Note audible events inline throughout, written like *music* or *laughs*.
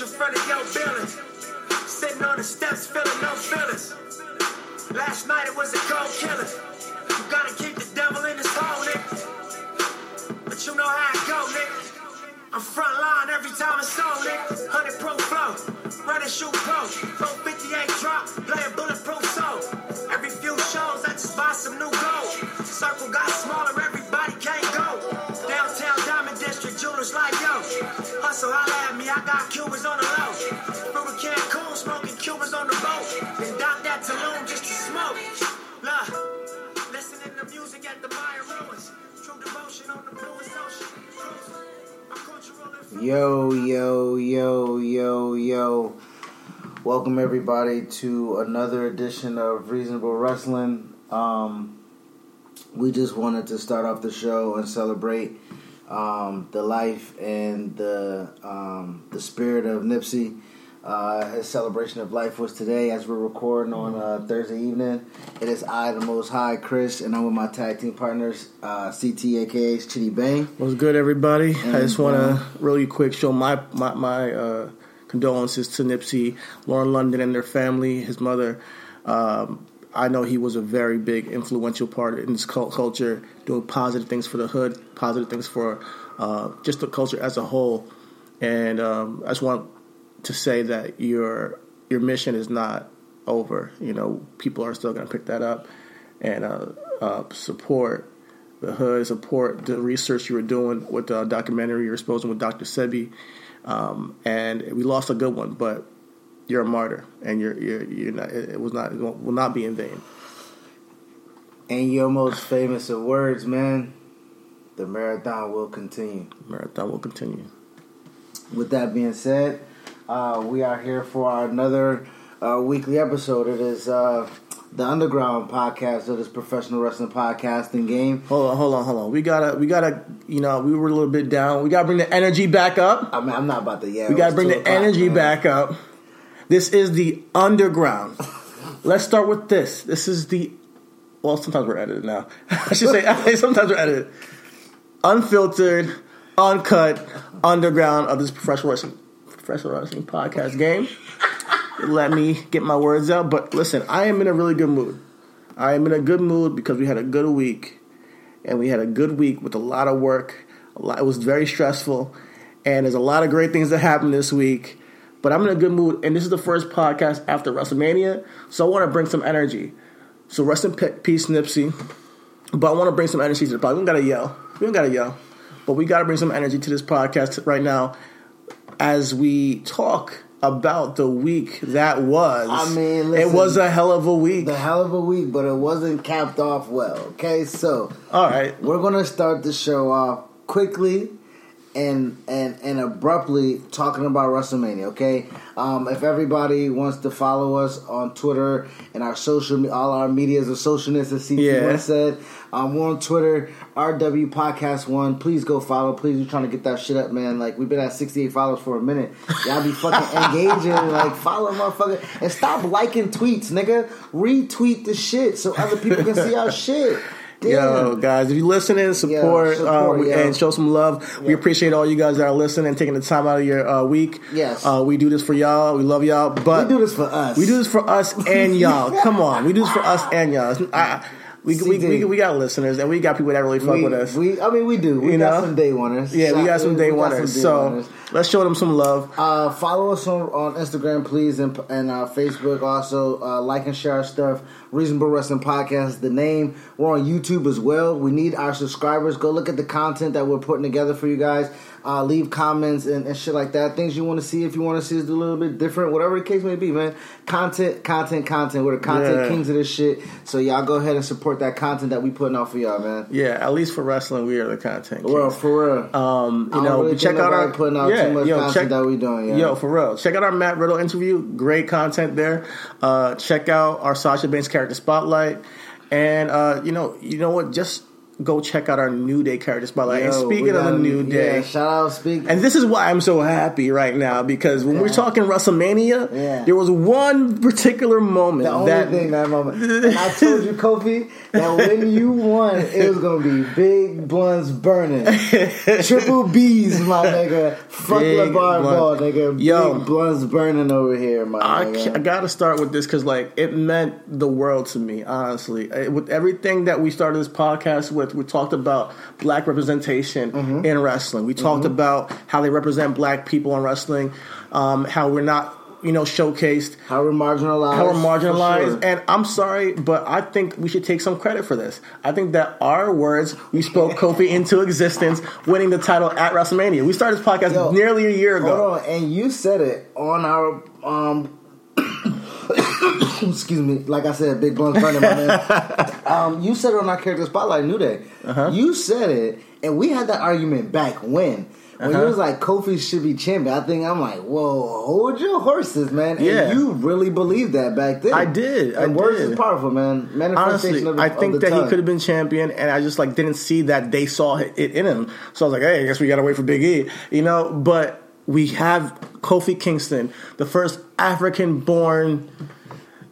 in front of your building. Sitting on the steps, feeling no feelings. Last night it was a cold killer. You gotta keep the devil in his hole, nigga. But you know how it go, nigga. I'm front line every time it's on, nigga. 100 pro flow. Run and shoot pro. Yo. Hustle, holla at me, I got Cubans on the low. Cancun, smoking Cubans on the boat. That Tulum just to smoke. Listening to music at the ruins. True devotion on the. Yo, yo, yo, yo, yo. Welcome everybody to another edition of Reasonable Wrestling. Um, we just wanted to start off the show and celebrate um, the life and the um, the spirit of Nipsey. Uh, his celebration of life was today as we're recording on uh, Thursday evening. It is I, the Most High, Chris, and I'm with my tag team partners, uh, CT, aka Chitty Bang. What's good, everybody? I just want uh, to really quick show my my, my uh, condolences to Nipsey, Lauren London, and their family, his mother. Um, I know he was a very big, influential part in this cult culture, doing positive things for the hood, positive things for uh, just the culture as a whole. And um, I just want to say that your your mission is not over. You know, people are still going to pick that up and uh, uh, support the hood, support the research you were doing with the documentary you're exposing with Dr. Sebi. Um, and we lost a good one, but you're a martyr, and you're you're, you're not. It it was not. It will not be in vain. And your most famous of words, man. The marathon will continue. Marathon will continue. With that being said, uh, we are here for our another uh, weekly episode. It is uh, the Underground podcast of this professional wrestling podcasting game. Hold on, hold on, hold on. We gotta, we gotta. You know, we were a little bit down. We gotta bring the energy back up. I mean, I'm not about to. Yeah, We gotta bring the energy back up. This is the underground. *laughs* Let's start with this. This is the. Well, sometimes we're edited now. *laughs* I should say *laughs* sometimes we're edited. Unfiltered, uncut, underground of this professional wrestling, professional wrestling podcast game. Let me get my words out. But listen, I am in a really good mood. I am in a good mood because we had a good week, and we had a good week with a lot of work. A lot, it was very stressful, and there's a lot of great things that happened this week. But I'm in a good mood, and this is the first podcast after WrestleMania, so I want to bring some energy. So rest in pe- peace, Nipsey. But I want to bring some energy to the podcast. We don't gotta yell. We don't gotta yell. But we gotta bring some energy to this podcast right now as we talk about the week that was. I mean, it was a hell of a week. The hell of a week, but it wasn't capped off well. Okay, so All right. we're gonna start the show off quickly and and and abruptly talking about WrestleMania. Okay, um, if everybody wants to follow us on Twitter and our social, all our medias of socialness, as CT Yeah. said, um, we're on Twitter, RW Podcast One. Please go follow. Please, we're trying to get that shit up, man. Like we've been at sixty eight followers for a minute. Y'all be fucking *laughs* engaging, like follow motherfucker, and stop liking tweets, nigga. Retweet the shit so other people can see our shit. Yo, guys, if you listening, support, support, um, and show some love. We appreciate all you guys that are listening and taking the time out of your uh, week. Yes. uh, we do this for y'all. We love y'all, but We do this for us. We do this for us and *laughs* y'all. Come on, we do this for us and y'all. I, we, we, CD. we, we got listeners and we got people that really fuck we, with us. we, I mean, we do. We You got know? some day oneers. yeah, we got some day oneers. some day So let's show them some love. Uh, follow us on, on Instagram, please, and, and uh, Facebook. Also, uh, like and share our stuff. Reasonable Wrestling Podcast is the name. We're on YouTube as well. We need our subscribers. Go look at the content that we're putting together for you guys. Uh, leave comments and, and shit like that. Things you want to see. If you want to see us do a little bit different, whatever the case may be, man. Content, content, content. We're the content Yeah. kings of this shit. So y'all go ahead and support that content that we putting out for y'all, man. Yeah, at least for wrestling, we are the content. Well, for real. Um, you know, really check out our putting out yeah, too much yo, content check, that we doing. Yeah. Yo, for real. Check out our Matt Riddle interview. Great content there. Uh, check out our Sasha Banks character spotlight, and uh, you know, you know what? Just go check out our New Day character spotlight. and Yo, speaking of the New Day, yeah, shout out speak. and this is why I'm so happy right now because when we're talking WrestleMania, Yeah. there was one particular moment the only that thing that moment, and I told you, Kofi, that when you won, it was gonna be big blunts burning, *laughs* triple B's, my nigga. Fuck Big LaVar. Ball, nigga. Yo. big blunts burning over here, my I, nigga. I gotta start with this because like it meant the world to me honestly Uh, with everything that we started this podcast with we talked about black representation Mm-hmm. in wrestling we talked about how they represent black people in wrestling um, how we're not you know showcased How we're marginalized. how we're marginalized sure. and i'm sorry but i think we should take some credit for this i think that our words we spoke *laughs* kofi into existence winning the title at wrestlemania we started this podcast Yo, nearly a year ago Hold on, and you said it on our um. *coughs* excuse me, like I said, big blunts burning, my man. Um, you said it on our character spotlight, New Day. Uh-huh. You said it, and we had that argument back when. When Uh-huh. you was like Kofi should be champion, I think I'm like, whoa, hold your horses, man. And Yeah. you really believed that back then. I did, I And words did. is powerful, man. Manifestation Honestly, of the, I of think that he could have been champion, and I just like didn't see that they saw it in him. So I was like, hey, I guess we gotta wait for Big E, you know. But we have Kofi Kingston, the first African-born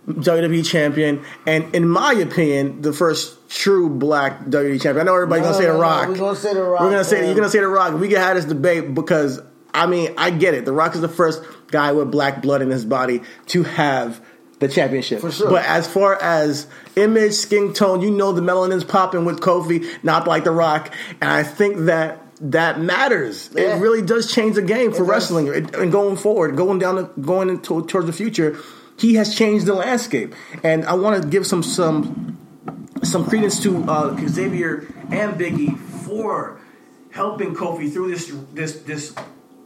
WWE champion, and in my opinion, the first true black WWE champion. I know everybody's No, gonna say no, The no, Rock. we're gonna say The Rock, We're gonna say man. you're gonna say The Rock. We can have this debate because I mean I get it. The Rock is the first guy with black blood in his body to have the championship. For sure. But as far as image, skin tone, you know the melanin's popping with Kofi, not like The Rock, and I think that that matters. Yeah. It really does change the game for wrestling It- and going forward, going down, the, going into, towards the future. He has changed the landscape, and I want to give some some some credence to uh, Xavier and Biggie for helping Kofi through this this this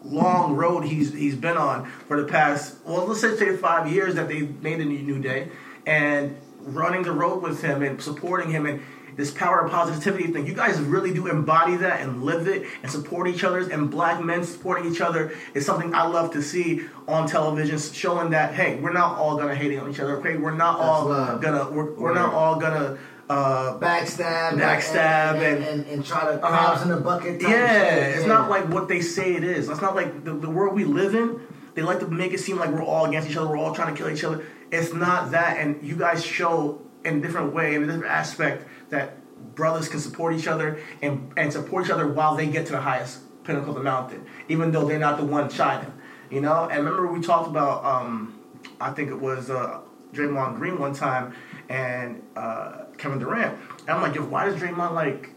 long road he's he's been on for the past well let's say five years that they made a new New Day and running the road with him and supporting him and this power of positivity thing. You guys really do embody that and live it and support each other. And black men supporting each other is something I love to see on television, showing that hey, we're not all gonna hate on each other. Okay, we're not all love. gonna we're, we're not all gonna. Uh, backstab, Backstab and, and, and- and, and try to Uh-huh. in the bucket. Yeah, it's not like what they say it is. It's not like the, the world we live in. They like to make it seem like we're all against each other. We're all trying to kill each other. It's not that, and you guys show in a different way, in a different aspect, that brothers can support each other and and support each other while they get to the highest pinnacle of the mountain, even though they're not the one shining. You know. And remember we talked about, um, I think it was uh, Draymond Green one time and uh, Kevin Durant. And I'm like, why does Draymond like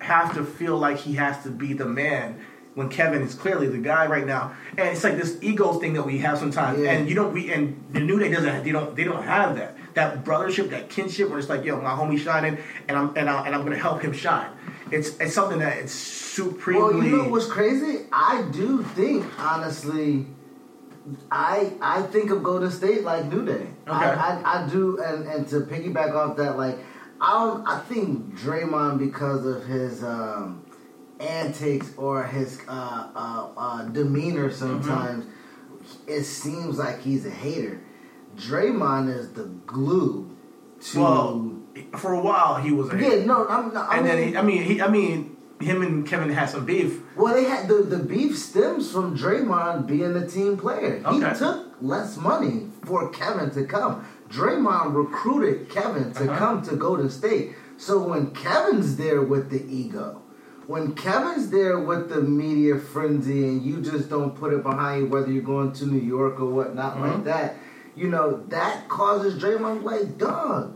have to feel like he has to be the man when Kevin is clearly the guy right now. And it's like this ego thing that we have sometimes. Yeah. And you don't we and the New Day doesn't they don't they don't have that. That brothership, that kinship where it's like, yo, my homie shining and I'm and, I, and I'm gonna help him shine. It's it's something that it's supremely Well, you know what's crazy? I do think, honestly, I I think of Golden State like New Day. I, Okay. I, I do, and, and to piggyback off that, like I don't. I think Draymond because of his um, antics or his uh, uh, uh, demeanor sometimes, it seems like he's a hater. Draymond is the glue to. well for a while he was a yeah, no, I'm not. I and mean, then he, I mean he I mean him and Kevin had some beef. Well, they had the, the beef stems from Draymond being the team player. He took less money for Kevin to come. Draymond recruited Kevin to Uh-huh. come to Golden State. So when Kevin's there with the ego, when Kevin's there with the media frenzy, and you just don't put it behind you, whether you're going to New York or whatnot like Mhm. that, you know that causes Draymond like, dog,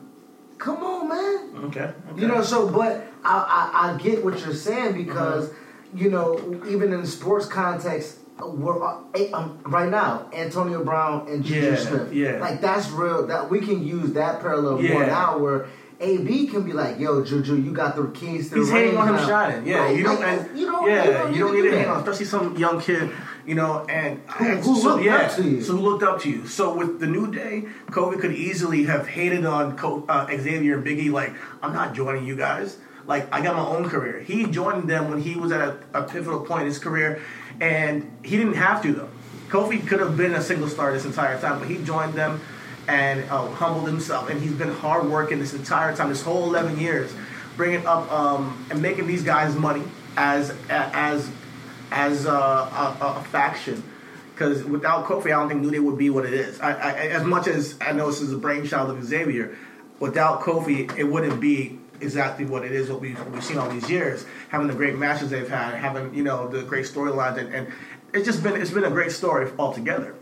come on, man. Okay. okay. You know, so but I, I I get what you're saying because you know even in sports context, we're uh, eh, um, right now Antonio Brown and Juju Yeah, Smith. yeah. like that's real. That we can use that parallel Yeah. more now where. AB can be like, "Yo, Juju, you got the keys to He's the ring on him now." shining. Yeah, Right, you don't. like, And, you don't. yeah, you don't, you don't need to hang on, especially some young kid. You know, and Who- who so, looked yeah, up to you. So who looked up to you? So with the new day, Kobe could easily have hated on Co- uh, Xavier and Biggie. Like, I'm not joining you guys. Like, I got my own career. He joined them when he was at a, a pivotal point in his career, and he didn't have to though. Kofi could have been a single star this entire time, but he joined them and uh, humbled himself, and he's been hard working this entire time, this whole 11 years. bringing up um, and making these guys money as as as a, a, a faction. Because without Kofi, I don't think New Day would be what it is. I, I, as much as I know this is a brainchild of Xavier, without Kofi, it wouldn't be exactly what it is. What we've, what we've seen all these years, having the great matches they've had, having you know the great storylines, and, and it's just been it's been a great story altogether.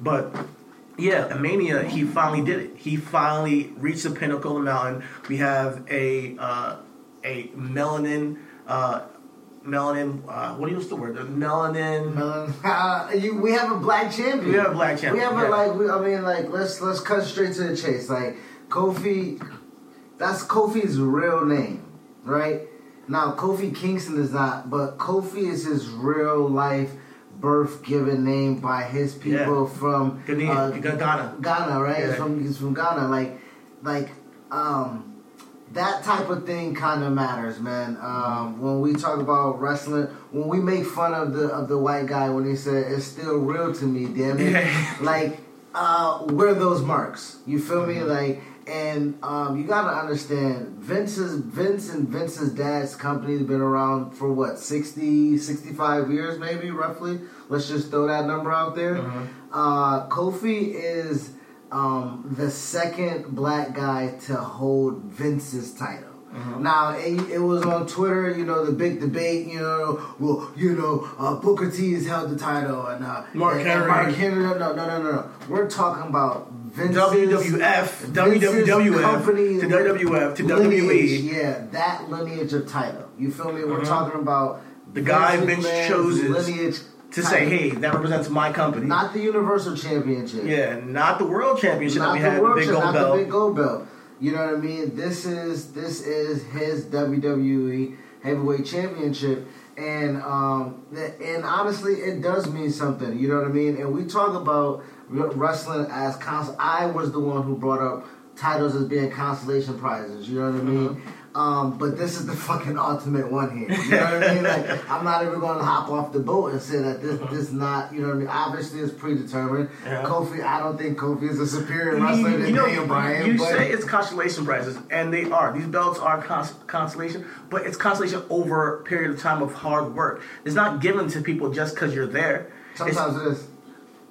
But yeah, Mania, he finally did it. He finally reached the pinnacle of the mountain. We have a uh, a melanin. Uh, melanin. Uh, what do you use the word? The melanin. Melanin. Uh, *laughs* you, we have a black champion. We have a black champion. We have yeah. a like. We, I mean, like let's let's cut straight to the chase. Like Kofi, that's Kofi's real name, right? Now Kofi Kingston is not, but Kofi is his real life birth given name by his people Yeah. from Ghana- uh, Ghana. Ghana, right? Yeah. He's from he's from Ghana. Like, like, um, that type of thing kind of matters, man. Um, when we talk about wrestling, when we make fun of the of the white guy when he said it's still real to me, damn it. Yeah. *laughs* Like, uh, where those marks? You feel me? Mm-hmm. Like, and um, you gotta understand, Vince's Vince and Vince's dad's company has been around for what 60, 65 years, maybe roughly. Let's just throw that number out there. Mm-hmm. Uh, Kofi is um, the second black guy to hold Vince's title. Mm-hmm. Now it, it was on Twitter, you know, the big debate. You know, well, you know, uh, Booker T has held the title, and uh, Mark and- Henry. Mark Henry. No, no, no, no, no. We're talking about Vince's WWF, Vince's WWF, company to WWF, to E. lineage, WWE. Yeah, that lineage of title. You feel me? We're Mhm. talking about The guy Vince McMahon's chooses lineage To say, hey, that represents my company. not the Universal Championship. yeah, not the world championship not that we the had, the world big gold not belt. the big gold belt. You know what I mean? This is this is his WWE Heavyweight Championship, and um, and honestly, it does mean something. You know what I mean? And we talk about wrestling as cons. I was the one who brought up titles as being consolation prizes. You know what I mean? Mm-hmm. Um, but this is the *laughs* fucking ultimate one here. You know what I mean? Like I'm not even going to hop off the boat and say that this this not. You know what I mean? Obviously, it's predetermined. Yeah. Kofi, I don't think Kofi is a superior wrestler you, than you know, Daniel Bryan. you but say it's consolation prizes, and they are. These belts are cons- consolation, but it's consolation over a period of time of hard work. It's not given to people just because you're there. It's sometimes it is.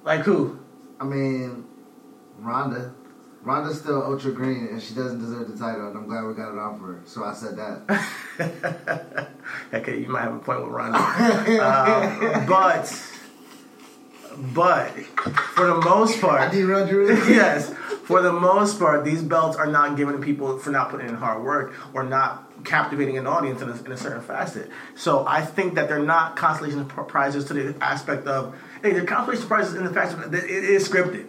like who? I mean, Ronda. Ronda's still ultra green, and she doesn't deserve the title. And I'm glad we got it off her. So I said that. *laughs* okay, you might have a point with Ronda, uh, *laughs* but but for the most part, I derailed you. *laughs* yes, for the most part, these belts are not given to people for not putting in hard work or not captivating an audience in a, in a certain facet. So I think that they're not consolation prizes to the aspect of hey, they're consolation prizes in the fact that it is scripted.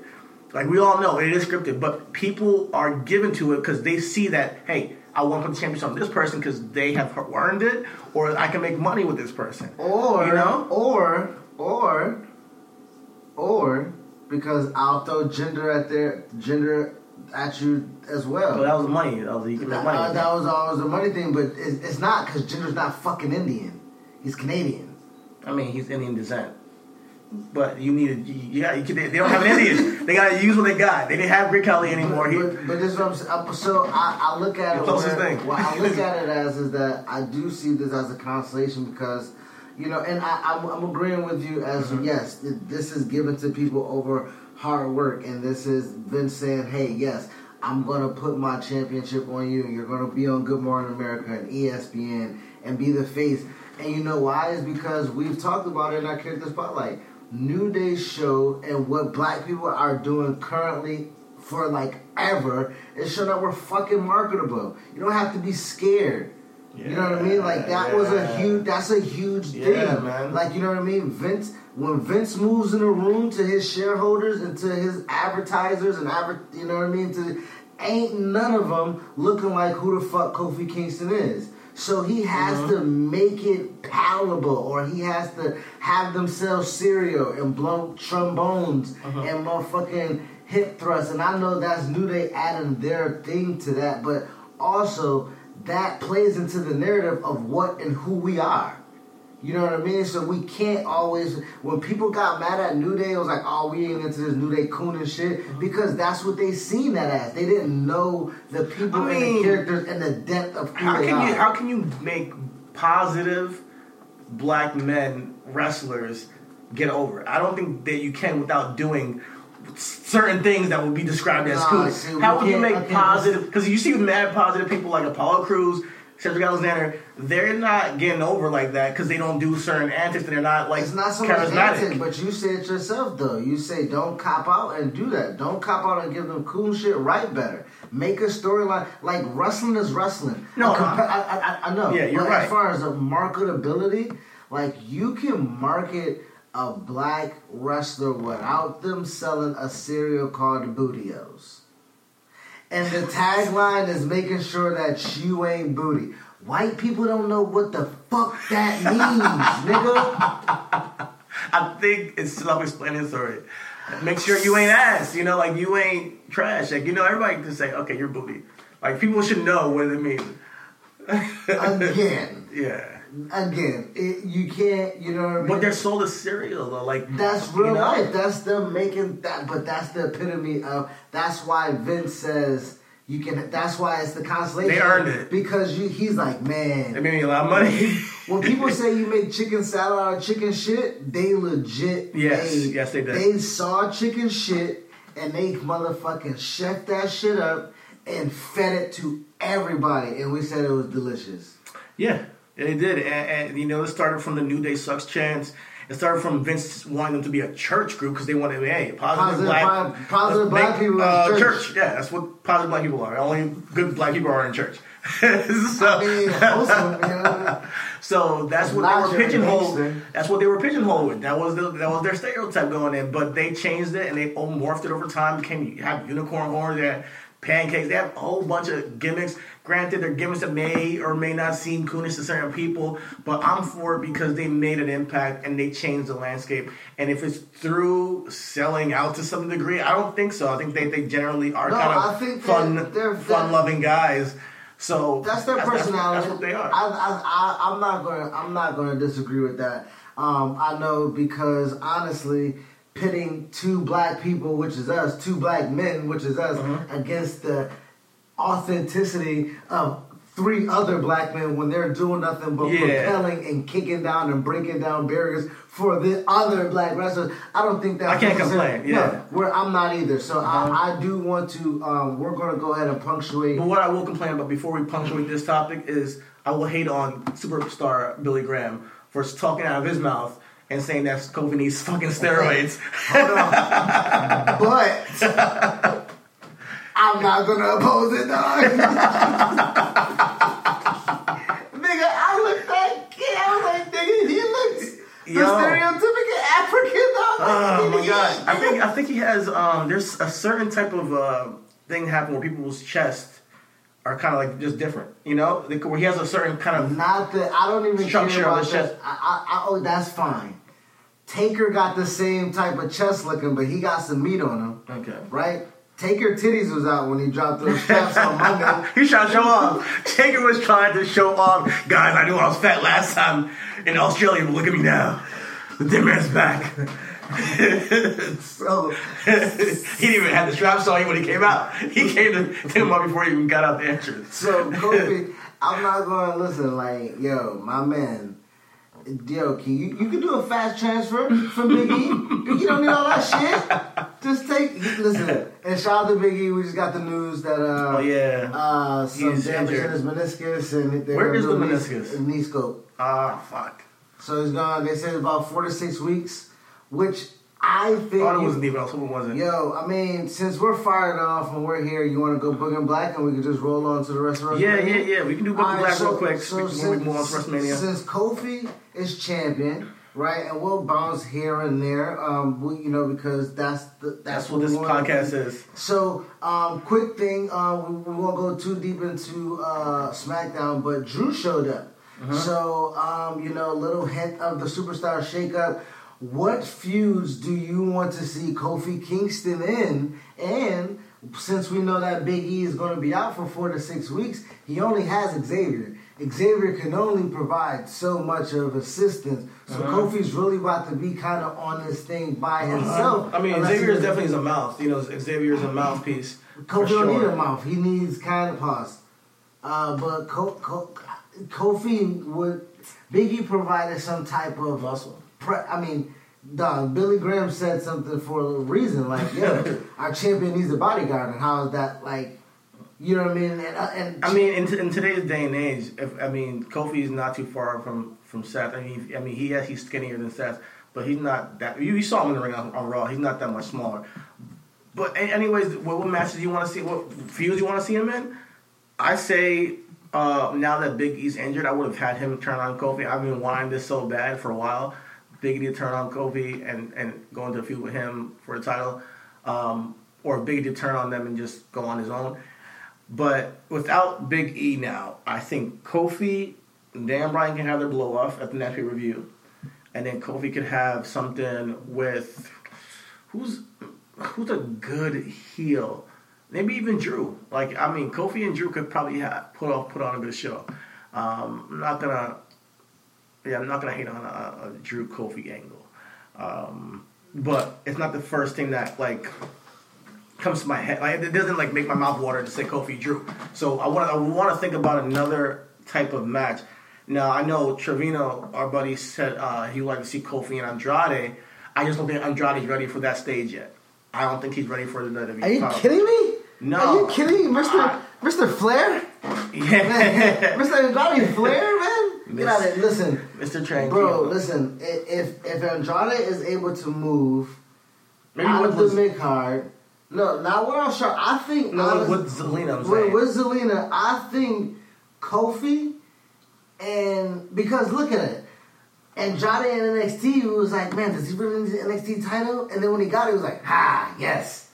Like we all know, it is scripted, but people are given to it because they see that hey. I want to put the championship on this person because they have earned it, or I can make money with this person. Or, You know? or, or, or, because I'll throw Jinder at their Jinder at you as well. That was money. That was you can make That, money. uh, that that. was always the money thing, but it's, it's not because Jinder's not fucking Indian. He's Canadian. I mean, he's Indian descent. But you need to, you got, you can, they, they don't have an Indian. they gotta use what they got. They didn't have Great Khali anymore. He, But, but this is what I'm saying. So I, I look at The it. closest where- thing. What I look at it as is that I do see this as a consolation because, you know, and I, I'm, I'm agreeing with you as Mm-hmm. yes, this is given to people over hard work, and this is Vince saying, hey, yes. I'm gonna put my championship on you. You're gonna be on Good Morning America and ESPN and be the face. And you know why? Is because we've talked about it in our character spotlight. New Day show and what black people are doing currently for like ever is showing that we're fucking marketable. You don't have to be scared. you know what I mean? Like that was a huge. That's a huge Yeah, thing, man. Like you know what I mean? Vince when Vince moves in a room to his shareholders and to his advertisers and adver- you know what I mean? To ain't none of them looking like who the fuck Kofi Kingston is. So he has Mhm. to make it palatable, or he has to have them sell cereal and blow trombones Mhm. and motherfucking hip thrusts. And I know that's New Day adding their thing to that, but also that plays into the narrative of what and who we are. You know what I mean? So we can't always. When people got mad at New Day, it was like, "Oh, we ain't into this New Day coon and shit," Mm-hmm. because that's what they seen that as. They didn't know the people I and the characters and the depth of who How they can are. you how can you make positive black men wrestlers get over? I don't think that you can without doing certain things that would be described as Nah, cool. see, How would you make positive? Because you see mad positive people like Apollo Crews. Cedric Alexander, they're not getting over like that because they don't do certain antics and they're not like It's not so much charismatic. but you say it yourself though. You say don't cop out and do that. Don't cop out and give them cool shit. Write better. Make a storyline like wrestling is wrestling. No, compa- uh-huh. I, I, I know. Yeah, you're right. As far as the marketability, like you can market a black wrestler without them selling a cereal called Booty-O's. And the tagline is making sure that you ain't booty. White people don't know what the fuck that *laughs* means, nigga. I think it's self-explanatory. Make sure you ain't ass. You know, like you ain't trash. Like you know, everybody can say, "Okay, you're booty." Like people should know what it means. Again, *laughs* Yeah, Mm-hmm. again, it, you can't. You know what I mean? but they're sold as cereal though. Like That's you real know? life. That's them making that. But that's the epitome of. That's why Vince says you can. That's why it's the consolation. They earned it. because you. He's like, man. They made me a lot of money. *laughs* When people say you make chicken salad out of chicken shit, they legit. Yes, made- yes, they did. They saw chicken shit and they motherfucking chefed that shit up and fed it to everybody, and we said it was delicious. yeah, they did, and, and you know, it started from the New Day sucks chants. It started from Vince wanting them to be a church group because they wanted, hey, positive, Positive black, black- positive black people in uh, church. Yeah, that's what positive black people are. Only good black people are in church. *laughs* so, I mean, most of you *laughs* know. So that's what they were pigeonholed. That's what they were pigeonholed with. That was the, that was their stereotype going in. But they changed it and they morphed it over time. Became have unicorn horns, they have pancakes, they have a whole bunch of gimmicks. Granted, they're gimmicks that may or may not seem coonish to certain people, but I'm for it because they made an impact and they changed the landscape. And if it's through selling out to some degree, I don't think so. I think they, they generally are No, kind of fun, that they're- fun loving guys. So That's their personality. That's, what they are. I, I'm not gonna. I'm not gonna disagree with that. Um, I know because honestly, pitting two black people, which is us, two black men, which is us, Mm-hmm. against the authenticity of three other black men when they're doing nothing but Yeah. propelling and kicking down and breaking down barriers for the other black wrestlers. I don't think that's I can't complain, yeah. Uh-huh. No, where I'm not either. So I, I do want to. Um, we're going to go ahead and punctuate. But what I will complain about before we punctuate this topic is I will hate on superstar Billy Graham for talking out of his mouth and saying that Kofi needs fucking steroids. Hold on. *laughs* but I'm not gonna oppose it, dog. *laughs* nigga, I looked that kid. I was like, nigga, he looks the stereotypical African dog. oh my god! I think I think he has. Um, there's a certain type of uh, thing happen where people's chests are kind of like just different. You know, where he has a certain kind of Not that I don't even Structure care of about the chest. chest. I, I, I, oh, that's fine. Taker got the same type of chest looking, but he got some meat on him. okay. Right? Taker titties was out when he dropped those straps on Monday. He's trying to show off. Taker was trying to show off. Guys, I knew I was fat last time in Australia, but look at me now. The dead man's back. So *laughs* oh. *laughs* he didn't even have the straps on him when he came out. He came to take him out before he even got out the entrance. So Kofi, *laughs* I'm not gonna listen. Like, yo, my man, yo, can you you can do a fast transfer from Big E? E don't need all that shit. Just take listen. *laughs* And shout out to Big E. We just got the news that uh, Oh yeah. uh, some He's damage in injured. his meniscus, and Where is the knee- meniscus? a knee scope. Ah, fuck. So he's gone. They said about four to six weeks, which I think. Thought it was deep. I was hoping wasn't. Yo, I mean, since we're fired off and we're here, you want to go book and black, and we can just roll on to the rest of Yeah, yeah, yeah. We can do Book Alright, Black so- real quick so when we since- move on to WrestleMania. Since Kofi is champion, right, and we'll bounce here and there, um, we, you know, because that's the that's, That's what this podcast is. So, um, quick thing, uh, we, we won't go too deep into uh, SmackDown, but Drew showed up. Uh-huh. So, um, you know, a little hint of the superstar shakeup. What feuds do you want to see Kofi Kingston in? And since we know that Big E is going to be out for four to six weeks, he only has Xavier. Xavier can only provide so much of assistance. So Uh-huh. Kofi's really about to be kind of on this thing by himself. I mean, Xavier is definitely is a mouth. You know, Xavier is a mouthpiece. Kofi for don't need a mouth. He needs kind of pause. Uh, but Ko- Ko- Kofi would Biggie provided some type of Muscle. Pre- I mean, dog. Billy Graham said something for a reason. Like, yo, *laughs* our champion needs a bodyguard, and how is that like? You know what I mean? And, uh, and I mean, in, t- in today's day and age, if, I mean, Kofi is not too far from from Seth. I mean, I mean, he yeah, he's skinnier than Seth, but he's not that. You, you saw him in the ring on, on Raw. He's not that much smaller. But anyways, what, what matches do you want to see? What feuds you want to see him in? I say uh, now that Big E's injured, I would have had him turn on Kofi. I've been wanting this so bad for a while. Big E to turn on Kofi and, and go into a feud with him for the title, um, or Big to turn on them and just go on his own. But without Big E now, I think Kofi and Dan Bryan can have their blow off at the next pay review, and then Kofi could have something with who's who's a good heel. Maybe even Drew. Like I mean, Kofi and Drew could probably have, put off put on a good show. Um, I'm not gonna, yeah, I'm not gonna hate on a, a Drew Kofi angle, um, but it's not the first thing that like comes to my head. Like it doesn't like make my mouth water to say Kofi Drew. So I want I want to think about another type of match. Now I know Trevino, our buddy, said uh, he would like to see Kofi and Andrade. I just don't think Andrade's ready for that stage yet. I don't think he's ready for the WWE. are you kidding me? No. Are you kidding me, Mister Mister Flair? Yeah, *laughs* Mister Andrade Flair. Get out of it. Listen, Mr. Tranquilo. bro. Listen, if if Andrade is able to move Maybe out with, of the mid card, no, not what I'm sure. I think no, honest- with Zelina, I'm with, saying. with Zelina, I think Kofi and because look at it. Andrade in NXT was like, man, does he really need the NXT title? And then when he got it, he was like, ha, yes.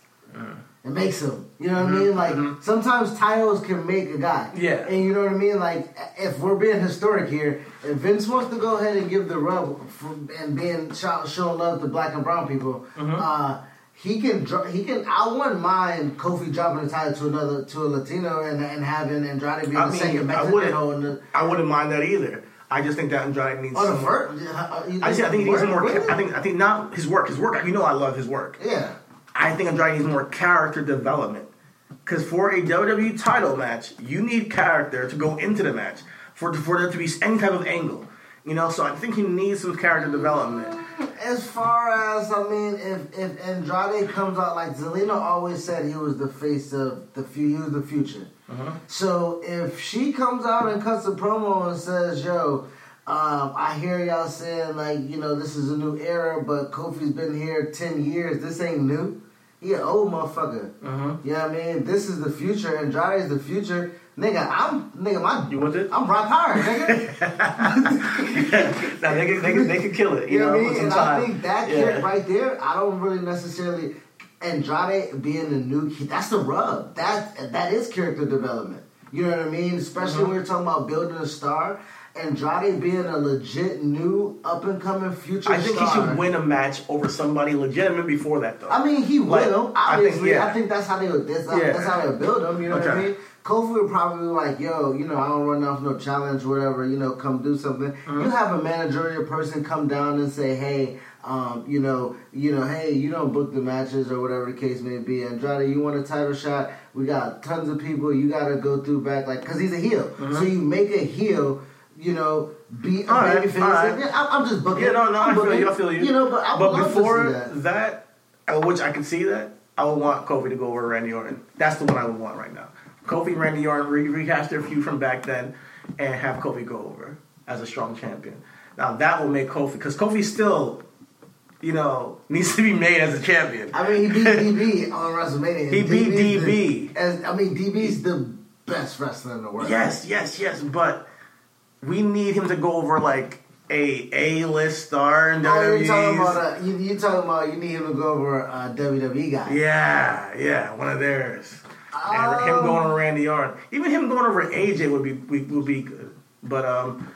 It makes him. You know what I mean? Like sometimes titles can make a guy. Mm-hmm. Yeah. And you know what I mean? Like if we're being historic here, if Vince wants to go ahead and give the rub for, and being show, showing love to black and brown people, Mm-hmm. uh, he can he can. I wouldn't mind Kofi dropping the title to another to a Latino and and having Andrade be I the mean, second I Mexican wouldn't- the. I wouldn't mind that either. I just think that Andrade needs. Oh, the first. uh, I just I think he needs more. I think I think not his work. His work. You know, I love his work. Yeah. I think Andrade needs more character development. Because for a WWE title match, you need character to go into the match for for there to be any type of angle. You know, so I think he needs some character development. As far as I mean, if if Andrade comes out like Zelina always said, he was the face of the few, he was the future. Uh-huh. So if she comes out and cuts a promo and says, "Yo, um, I hear y'all saying like you know this is a new era, but Kofi's been here ten years. This ain't new. He an old motherfucker. Mm-hmm. You know what I mean? This is the future. Andrade's the future." Nigga, I'm nigga. My You it? I'm rock hard, nigga. *laughs* now they can, they can they can kill it. You, You, know, what I mean? And time. I think that Yeah. kid right there, I don't really necessarily Andrade being the new kid. That's the rub. That that is character development. You know what I mean? Especially Mm-hmm. when you're talking about building a star. Andrade being a legit new up and coming future. I think star. he should win a match over somebody legitimate before that, though. I mean, he Like, will. I think, Obviously, I think, that's how they would. That's, Yeah. that's how they build him. You know what I mean? Kofi would probably be like, "Yo, you know, I don't run off no challenge, whatever. You know, come do something." Mm-hmm. You have a managerial person come down and say, "Hey, um, you know, you know, hey, you don't book the matches or whatever the case may be. Andrade, you want a title shot? We got tons of people. You got to go through back, like, because he's a heel. So you make a heel." You know, be a Mm-hmm. All right, babyface. all right. Yeah, I'm, I'm just booking. Yeah, no, no, I'm I feel you. I feel you. You know, but I but before that. that, uh, which I can see that, I would want Kofi to go over Randy Orton. That's the one I would want right now. Kofi and Randy Orton re- rehash their feud from back then, and have Kofi go over as a strong champion. Now that will make Kofi because Kofi still, you know, *laughs* needs to be made as a champion. I mean, he beat DB *laughs* on WrestleMania. He beat DB's DB. The, as, I mean, DB's the best wrestler in the world. Yes, yes, yes, but we need him to go over like a A list star in Oh, you're talking about uh, you, you're talking about you need him to go over a WWE guy. Yeah, yeah, one of theirs. And him Oh. going over Randy Orton, even him going over AJ would be would would be good. But um,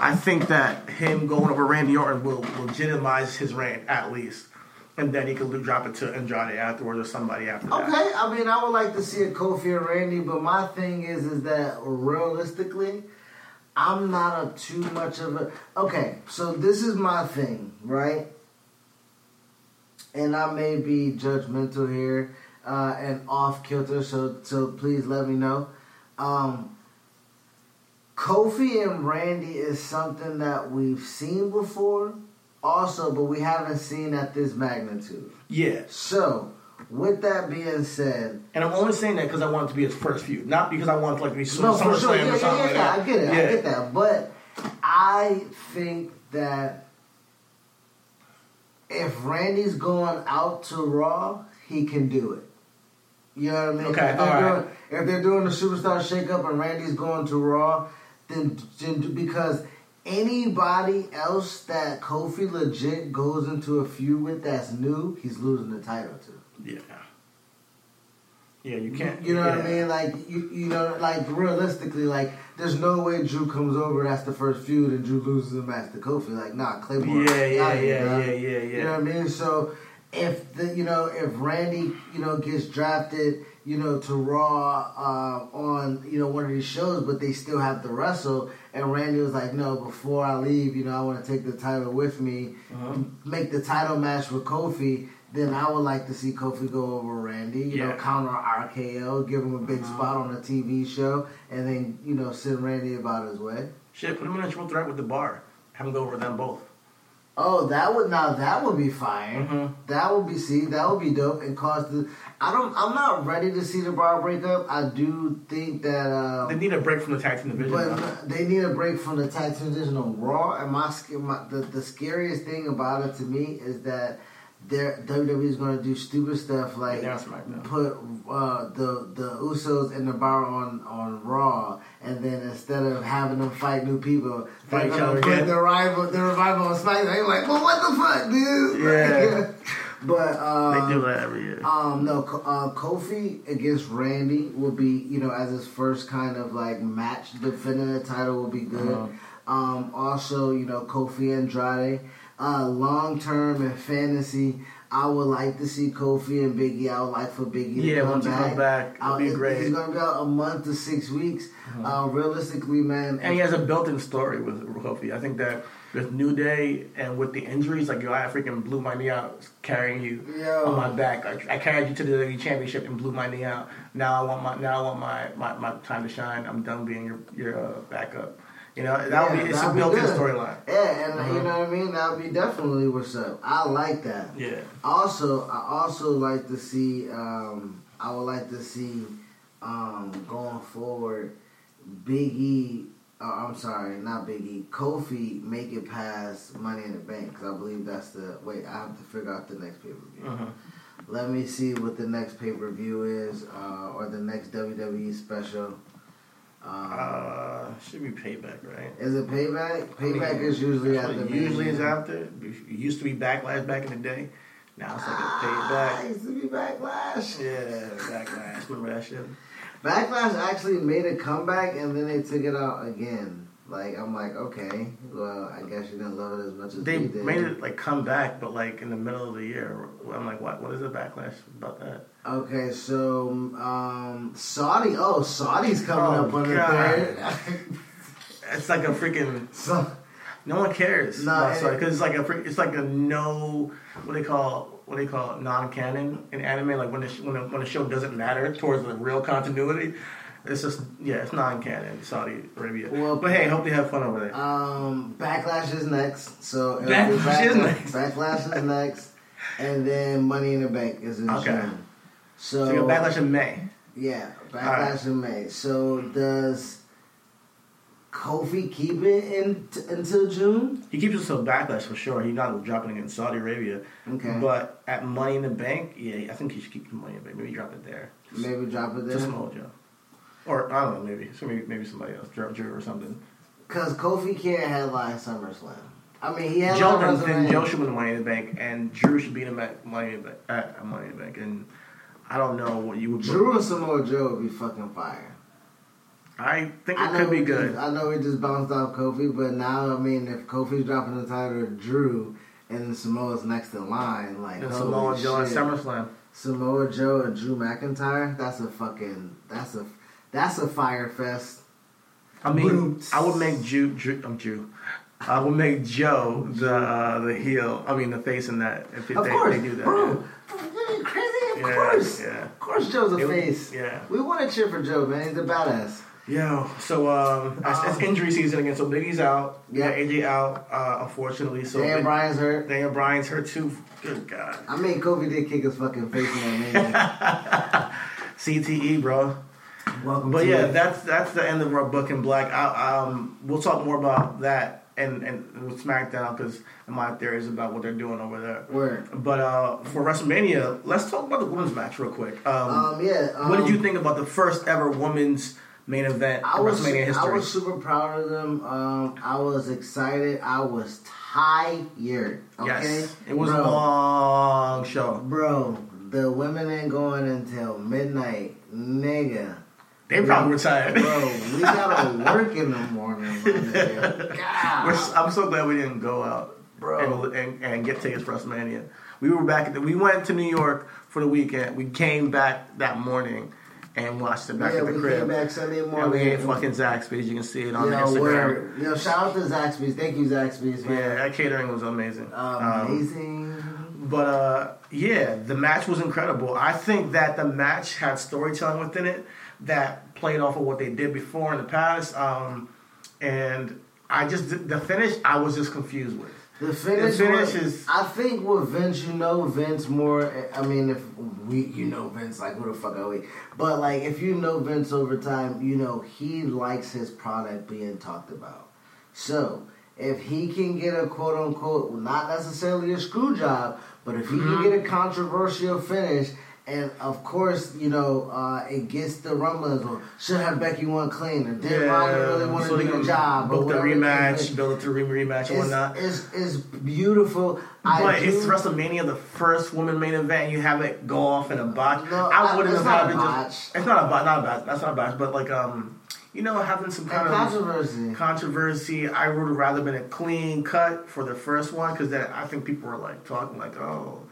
I think that him going over Randy Orton will legitimize his reign at least, and then he could drop it to Andrade afterwards or somebody after that. Okay, I mean, I would like to see a Kofi and Randy, but my thing is, is that realistically, I'm not a too much of a okay. So this is my thing, right? And I may be judgmental here uh, and off kilter, so so please let me know. Um, Kofi and Randy is something that we've seen before, also, but we haven't seen at this magnitude. Yeah. So, with that being said, And I'm only saying that because I want it to be his first feud, not because I want it to like be Summer no, for sure, yeah, or something yeah, like yeah, that. I get it, I get that, but I think that if Randy's going out to Raw, he can do it. You know what I mean? Okay, if, they're doing, if they're doing the superstar shakeup and Randy's going to Raw, then, then because anybody else that Kofi legit goes into a feud with that's new, he's losing the title to. Yeah. Yeah, you can't. You know what I mean? Like you, you know, like realistically, like there's no way Drew comes over. That's the first feud, and Drew loses the match to Kofi. Like, nah, Claymore. Yeah, yeah, yeah, yeah, yeah, yeah. You know what I mean? So if the, you know, if Randy, you know, gets drafted, you know, to Raw uh, on, you know, one of these shows, but they still have to wrestle, and Randy was like, no, before I leave, you know, I want to take the title with me, Uh-huh. make the title match with Kofi. Then I would like to see Kofi go over Randy, you know, Yeah. counter RKO, give him a big Uh-huh. spot on a TV show, and then you know send Randy about his way. Shit, put him in a triple threat with the bar. Have him go over them both. Oh, that would now that would be fine. Mhm. That would be see that would be dope and cause the. I don't. I'm not ready to see the bar break up. I do think that. Uh, They need a break from the tag team division. But they need a break from the tag team division on Raw. And my, my the, the scariest thing about it to me is that they're, WWE is going to do stupid stuff like they're put uh, the the Usos and the Bar on on Raw, and then instead of having them fight new people, Fight they're each going other to put the rival the revival on SmackDown. You're like, well, what the fuck, dude? Yeah. *laughs* but um, they do that every year. um, no, uh, Kofi against Randy will be, you know, as his first kind of like match defending the title will be good. Uh-huh. Um, also, you know, Kofi Andrade. Uh, long term and fantasy, I would like to see Kofi and Biggie. I would like for Biggie to Yeah, come once he back. comes back, it'll Uh, be great. Uh-huh. He's gonna be out a month to six weeks. Uh, realistically, man, And he has a built-in story with Kofi. I think that with New Day and with the injuries, like yo, I freaking blew my knee out carrying you Yo. on my back. Like, I carried you to the WWE championship and blew my knee out. Now I want my now I want my, my, my time to shine. I'm done being your your uh, backup. You know that would Yeah, be it's a that'd built-in good. storyline. Yeah, and Uh-huh. you know what I mean. That would be definitely what's up. I like that. Yeah. Also, I also like to see. Um, I would like to see um, going forward, Big E. Uh, I'm sorry, not Big E. Kofi make it past Money in the Bank because I believe that's the. Wait, I have to figure out the next pay per view. Uh-huh. Let me see what the next pay per view is, uh, or the next WWE special. Um, Uh, should be payback, right? is it payback? I mean, Payback is usually the usually is after. It used to be backlash back in the day. Now it's like a Ah, payback. used to be backlash. Yeah, backlash. Remember that shit? Backlash actually made a comeback and then they took it out again. Like I'm like, okay, well, I guess you didn't love it as much as They did. made it like come back, but like in the middle of the year. I'm like, what? What is the backlash about that? Okay, so um, Saudi. Oh, Saudi's coming Oh, up on the God. third. *laughs* It's like a freaking. *laughs* so No one cares. Nah, No, it- because it's like a. freak- It's like a no. What they call. What they call non-canon in anime, like when the sh- when the, when the show doesn't matter towards the real continuity, it's just yeah, it's non-canon Saudi Arabia. Well, but hey, hope they have fun over there. um, Backlash is next. So it'll Backlash is next. Backlash is next, and then Money in the Bank is in Okay. June. So, so you got backlash in May. Yeah, Backlash Alright. in May. So does Kofi keep it in t- until June? He keeps us to backlash for sure. He's not dropping it in Saudi Arabia. Okay. But at Money in the Bank, yeah, I think he should keep the Money in the Bank. Maybe drop it there. Maybe drop it there. Just. Samoa Joe. Or I don't know, maybe so maybe maybe somebody else, Drew, Drew or something. Because Kofi can't headline SummerSlam. I mean, he had Joe then, then Joe should win the Money in the Bank, and Drew should beat him at Money in the Bank. At Money in the Bank, and I don't know what you would. Drew and Samoa Joe would be fucking fire. I think it know could be good. Just, I know we just bounced off Kofi, but now I mean, if Kofi's dropping the title to Drew and Samoa's next in line, like And Samoa Joe at. SummerSlam. Samoa Joe and Drew McIntyre, that's a fucking that's a that's a fire fest. I mean, Boots. I would make Jew, Jew I'm Jew. I would make Joe the uh, the heel. I mean, the face in that. If Of they, course, they do that, bro. yeah. Crazy? Of Yeah, course. yeah. Of course, Joe's a It face. yeah. We want to cheer for Joe, man. He's a badass. Yo, so um, it's, it's Um, injury season again. So Biggie's out. Yeah. Yeah, AJ out. Uh, unfortunately, so Dan Big- Bryan's hurt. Daniel Bryan's hurt too. Good God. I mean, Kobe did kick his fucking face in that *laughs* man. CTE, bro. Welcome But yeah, it. that's that's the end of our Booking Black. I, um, we'll talk more about that and and with SmackDown because my theories about what they're doing over there. Word. But uh, for WrestleMania, let's talk about the women's match real quick. Um, Um, yeah. Um, what did you think about the first ever women's main event I was, WrestleMania history. I was super proud of them. Um, I was excited. I was tired. Okay, Yes, it was bro, a long show. Bro, the women ain't going until midnight, nigga. They probably were tired. Bro, we gotta work in the morning, my nigga. *laughs* We're God, s- I'm so glad we didn't go out Bro. and, and, and get tickets for WrestleMania. We were back. At the, we went to New York for the weekend. We came back that morning and watched it back yeah, at the we crib. came back Sunday morning. and we ate fucking Zaxby's. You can see it on Yo, Instagram. word. Yo, shout out to Zaxby's. Thank you, Zaxby's, Yeah, that catering was amazing. Um, Amazing. but uh, yeah, the match was incredible. I think that the match had storytelling within it that played off of what they did before in the past. Um, and I just the finish, I was just confused with. The finish, The finish was- is- I think with Vince, you know Vince more. I mean, if we, you know Vince, like who the fuck are we? But like, if you know Vince over time, you know he likes his product being talked about. So if he can get a quote unquote, not necessarily a screw job, but if he Mm-hmm. can get a controversial finish. And of course, you know, uh, it gets the rumblings or should have Becky won clean or did Ronda really want to do the job book the whatever *laughs* the case rematch, is. build it to re- rematch and whatnot. It's, it's, beautiful. I But do- it's WrestleMania, the first woman main event, you have it go off in a botch. No, I wouldn't it's have not had a it botch. just. It's not a botch, not a botch. That's not a botch, but like um, you know, having some kind and of controversy. controversy. I would have rather been a clean cut for the first one because then I think people were like talking like, oh,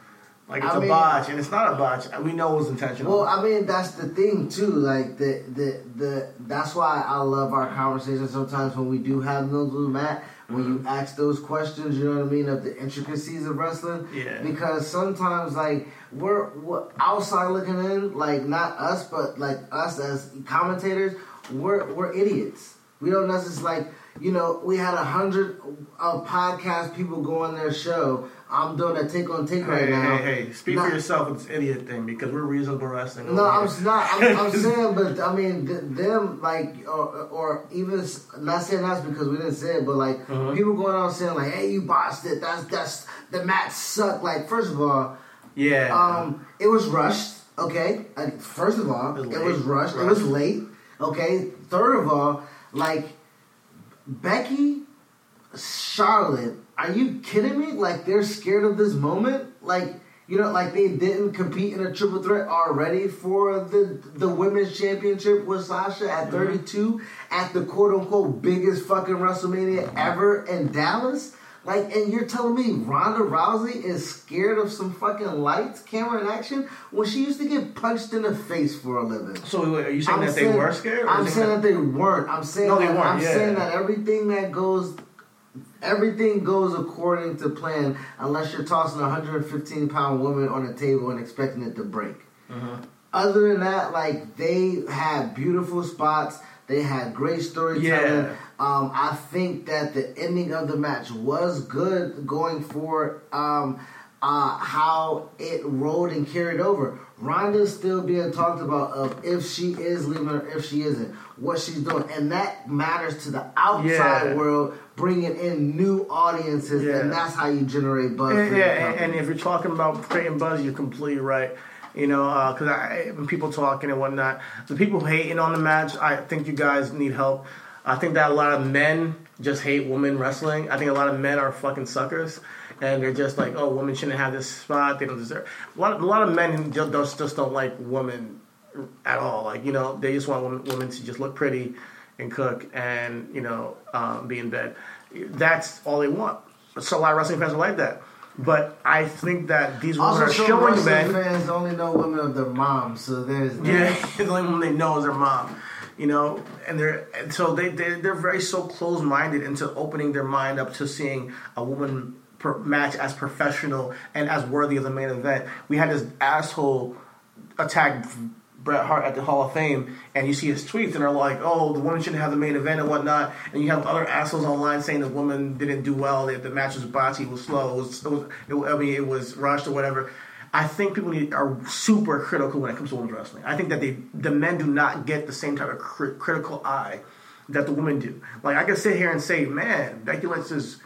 like it's I a mean- botch, and it's not a botch. We know it was intentional. Well, I mean that's the thing too. Like the the the that's why I love our conversations. Sometimes when we do have those with Matt, when you mm-hmm. ask those questions, you know what I mean of the intricacies of wrestling. Yeah. Because sometimes like we're, we're outside looking in, like not us, but like us as commentators, we're we're idiots. We don't necessarily like you know we had a hundred of podcast people go on their show. I'm doing a take on take right hey, now. hey, hey, speak Not- for yourself with this idiot thing because we're reasonable wrestling. No, I'm here. not. I'm, I'm *laughs* saying, but I mean, th- them like, or, or even not saying us because we didn't say it, but like Uh-huh. people going on saying like, "Hey, you botched it. That's that's the match sucked." Like, first of all, Yeah. um, it was rushed. Okay, Uh, first of all, It was it was late. rushed. It was late. Okay. Third of all, like Becky, Charlotte. Are you kidding me? Like they're scared of this moment. Like you know, like they didn't compete in a triple threat already for the the women's championship with Sasha at mm-hmm. 32 at the quote unquote biggest fucking WrestleMania ever in Dallas. Like, and you're telling me Ronda Rousey is scared of some fucking lights, camera, and action when she used to get punched in the face for a living. so wait, are you saying I'm that saying- they were scared? I'm saying that they weren't. I'm saying No, they weren't, I'm yeah. saying that everything that goes, everything goes according to plan, unless you're tossing a 115 pound woman on a table and expecting it to break. Mm-hmm. Other than that, like they had beautiful spots. They had great storytelling. Yeah. Um, I think that the ending of the match was good going for um, uh, how it rolled and carried over. Ronda's still being talked about of if she is leaving or if she isn't, what she's doing, and that matters to the outside Yeah. world, bringing in new audiences, Yeah. and that's how you generate buzz. And, yeah, and, and if you're talking about creating buzz, you're completely right. You know, because I when people talking and whatnot, the people hating on the match, I think you guys need help. I think that a lot of men just hate women wrestling. I think a lot of men are fucking suckers, and they're just like, oh, women shouldn't have this spot. They don't deserve. A lot, a lot of men just, just just don't like women at all. Like you know, they just want women, women to just look pretty and cook and you know um, be in bed. That's all they want. So a lot of wrestling fans are like that. But I think that these women Also, are showing wrestling men. fans only know women of their mom, so there's that. Yeah, *laughs* the only one they know is their mom. you know, and they're and so they they they're very so close minded into opening their mind up to seeing a woman per match as professional and as worthy of the main event. We had this asshole attack Bret Hart at the Hall of Fame, and you see his tweets, and they're like, "Oh, the woman shouldn't have the main event and whatnot." And you have other assholes online saying the woman didn't do well, that the match was botchy, was slow, it was, it was it, I mean, it was rushed or whatever. I think people need, are super critical when it comes to women's wrestling. I think that they the men do not get the same type of cri- critical eye that the women do. Like I can sit here and say, "Man, Becky Lynch is."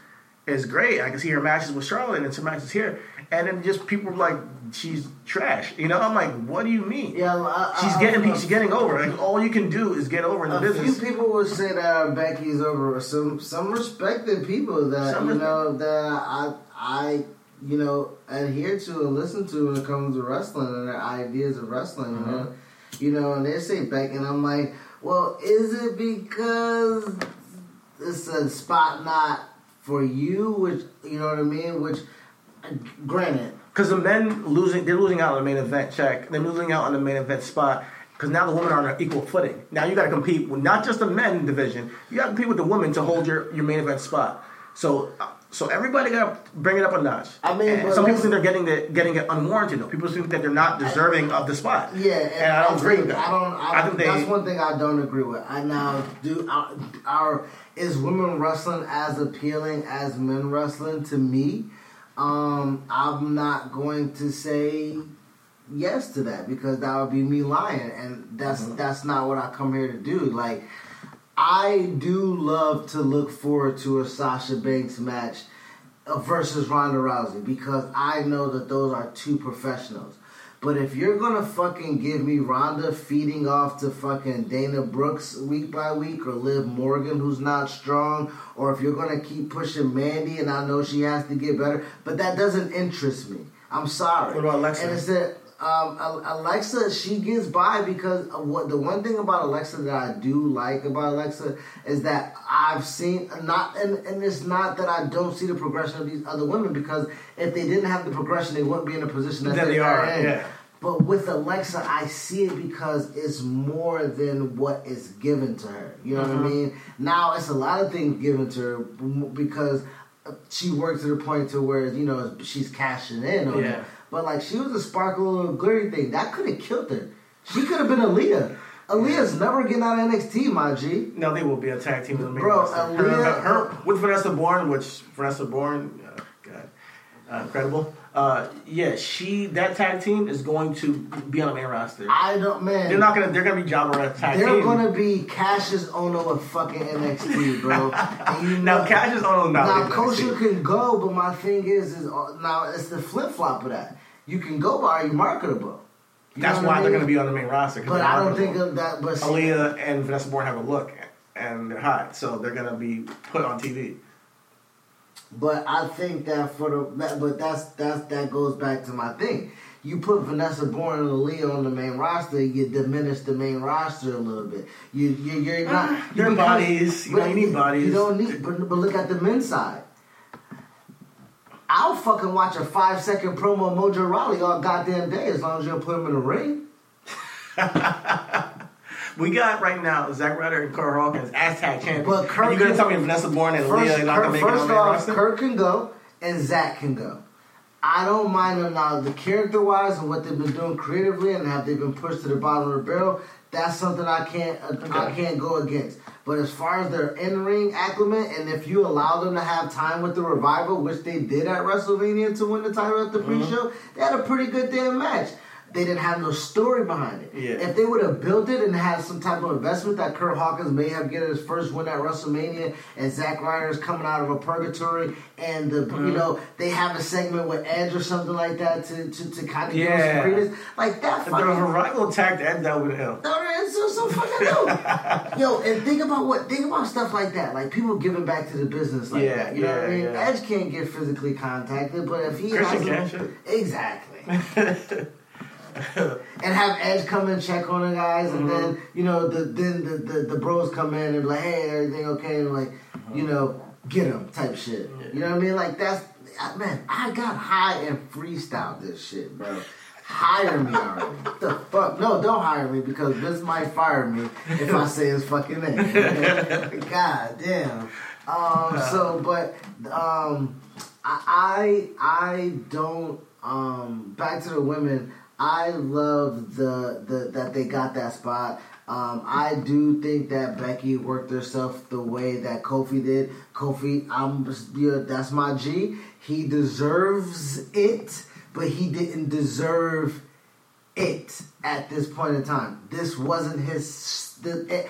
Is great. I can see her matches with Charlotte and some matches here, and then just people are like, she's trash. You know, I'm like, what do you mean? Yeah, I, She's I- getting I- she's getting over. Like all you can do is get over in the A business. few people would say that Becky's over. Some some respected people that Some you know that I I you know adhere to and listen to when it comes to wrestling and their ideas of wrestling. You know, mm-hmm. you know, and they say Becky, and I'm like, well, is it because it's a spot not for you? Which you know what I mean? Which, granted, Because the men losing, they're losing out on the main event check. They're losing out on the main event spot. Because now the women are on an equal footing. Now you got to compete with not just the men division. You got to compete with the women to hold your, your main event spot. So uh, so everybody got to bring it up a notch. I mean, And some people think they're getting it getting it unwarranted. though. People think that they're not deserving of the spot. Yeah, and, I don't agree with that. I don't. I, think they. that's one thing I don't agree with. I now do. Our, our is women wrestling as appealing as men wrestling to me. Um, I'm not going to say yes to that because that would be me lying, and that's Mm-hmm. that's not what I come here to do. Like, I do love to look forward to a Sasha Banks match versus Ronda Rousey because I know that those are two professionals. But if you're gonna fucking give me Ronda feeding off to fucking Dana Brooks week by week, or Liv Morgan who's not strong, or if you're gonna keep pushing Mandy and I know she has to get better, but that doesn't interest me. I'm sorry. What about Alexa? And it's that um, Alexa, she gets by because what the one thing about Alexa that I do like about Alexa is that I've seen not and, and it's not that I don't see the progression of these other women because if they didn't have the progression, they wouldn't be in a position that That they are, in. yeah. But with Alexa, I see it because it's more than what is given to her. You know what I Mhm. mean? Now it's a lot of things given to her because she works to the point to where you know she's cashing in on Yeah. it. But like she was a sparkle little glittery thing that could have killed her. She could have been Aliyah. Aliyah's never getting out of NXT, my G. No, they will be a tag team Bro, roster. Her, Aliyah- her- with Vanessa Borne, which Vanessa Borne, uh, God, uh, incredible. Uh, yeah, she that tag team is going to be on the main roster. I don't man. They're not gonna. They're gonna be jobber at tag team. They're gonna be Kassius Ohno of fucking NXT, bro. *laughs* And you now know- Kassius Ohno not. Now, Kosher can go, but my thing is, is uh, now it's the flip flop of that. You can go, but are you marketable? You That's why I they're gonna be on the main roster. But I don't think of that. But Aliyah and Vanessa Borne have a look, and they're hot, so they're gonna be put on TV. But I think that for the but that's that's that goes back to my thing. You put Vanessa Borne and Aliyah on the main roster, you diminish the main roster a little bit. You you you're not Ah, you become- bodies. You you need bodies. You don't need, but, but look at the men's side. I'll fucking watch a five second promo of Mojo Rawley all goddamn day as long as you don't put him in the ring. *laughs* We got right now Zack Ryder and Curt Hawkins as tag champions. But Curt you're gonna tell me Vanessa Borne and First, Aliyah are not gonna make it on first off, roster? Curt can go and Zack can go. I don't mind them now. The character wise and what they've been doing creatively and have they been pushed to the bottom of the barrel, that's something I can't I Okay. can't go against. But as far as their in ring acclimate, and if you allow them to have time with the revival, which they did at WrestleMania to win the title at the Mm-hmm. pre-show, they had a pretty good damn match. They didn't have no story behind it. Yeah. If they would have built it and had some type of investment that Curt Hawkins may have get his first win at WrestleMania, and Zack Ryder is coming out of a purgatory, and the Mm-hmm. you know they have a segment with Edge or something like that to to, to kind of give us like that. If the Fucking, revival attacked Ed, that would help. no, so, so fucking dope. *laughs* Yo, and think about what think about stuff like that, like people giving back to the business like Yeah, that. You know what I yeah, mean? yeah. Edge can't get physically contacted, but if he Christian has a- exactly. *laughs* and have Edge come and check on the guys, and Mm-hmm. then you know the then the, the the bros come in and like, hey, everything okay, and like Mm-hmm. you know get them type shit. You know what I mean? Like that's man, I got high and freestyle this shit, bro. hire me already. *laughs* What the fuck? No, don't hire me because this might fire me if I say his fucking name. *laughs* God damn. Um, so, but um, I I I don't. Um, back to the women. I love the the that they got that spot. Um, I do think that Becky worked herself the way that Kofi did. Kofi, I'm yeah, that's my G. He deserves it, but he didn't deserve it at this point in time. This wasn't his. The, it,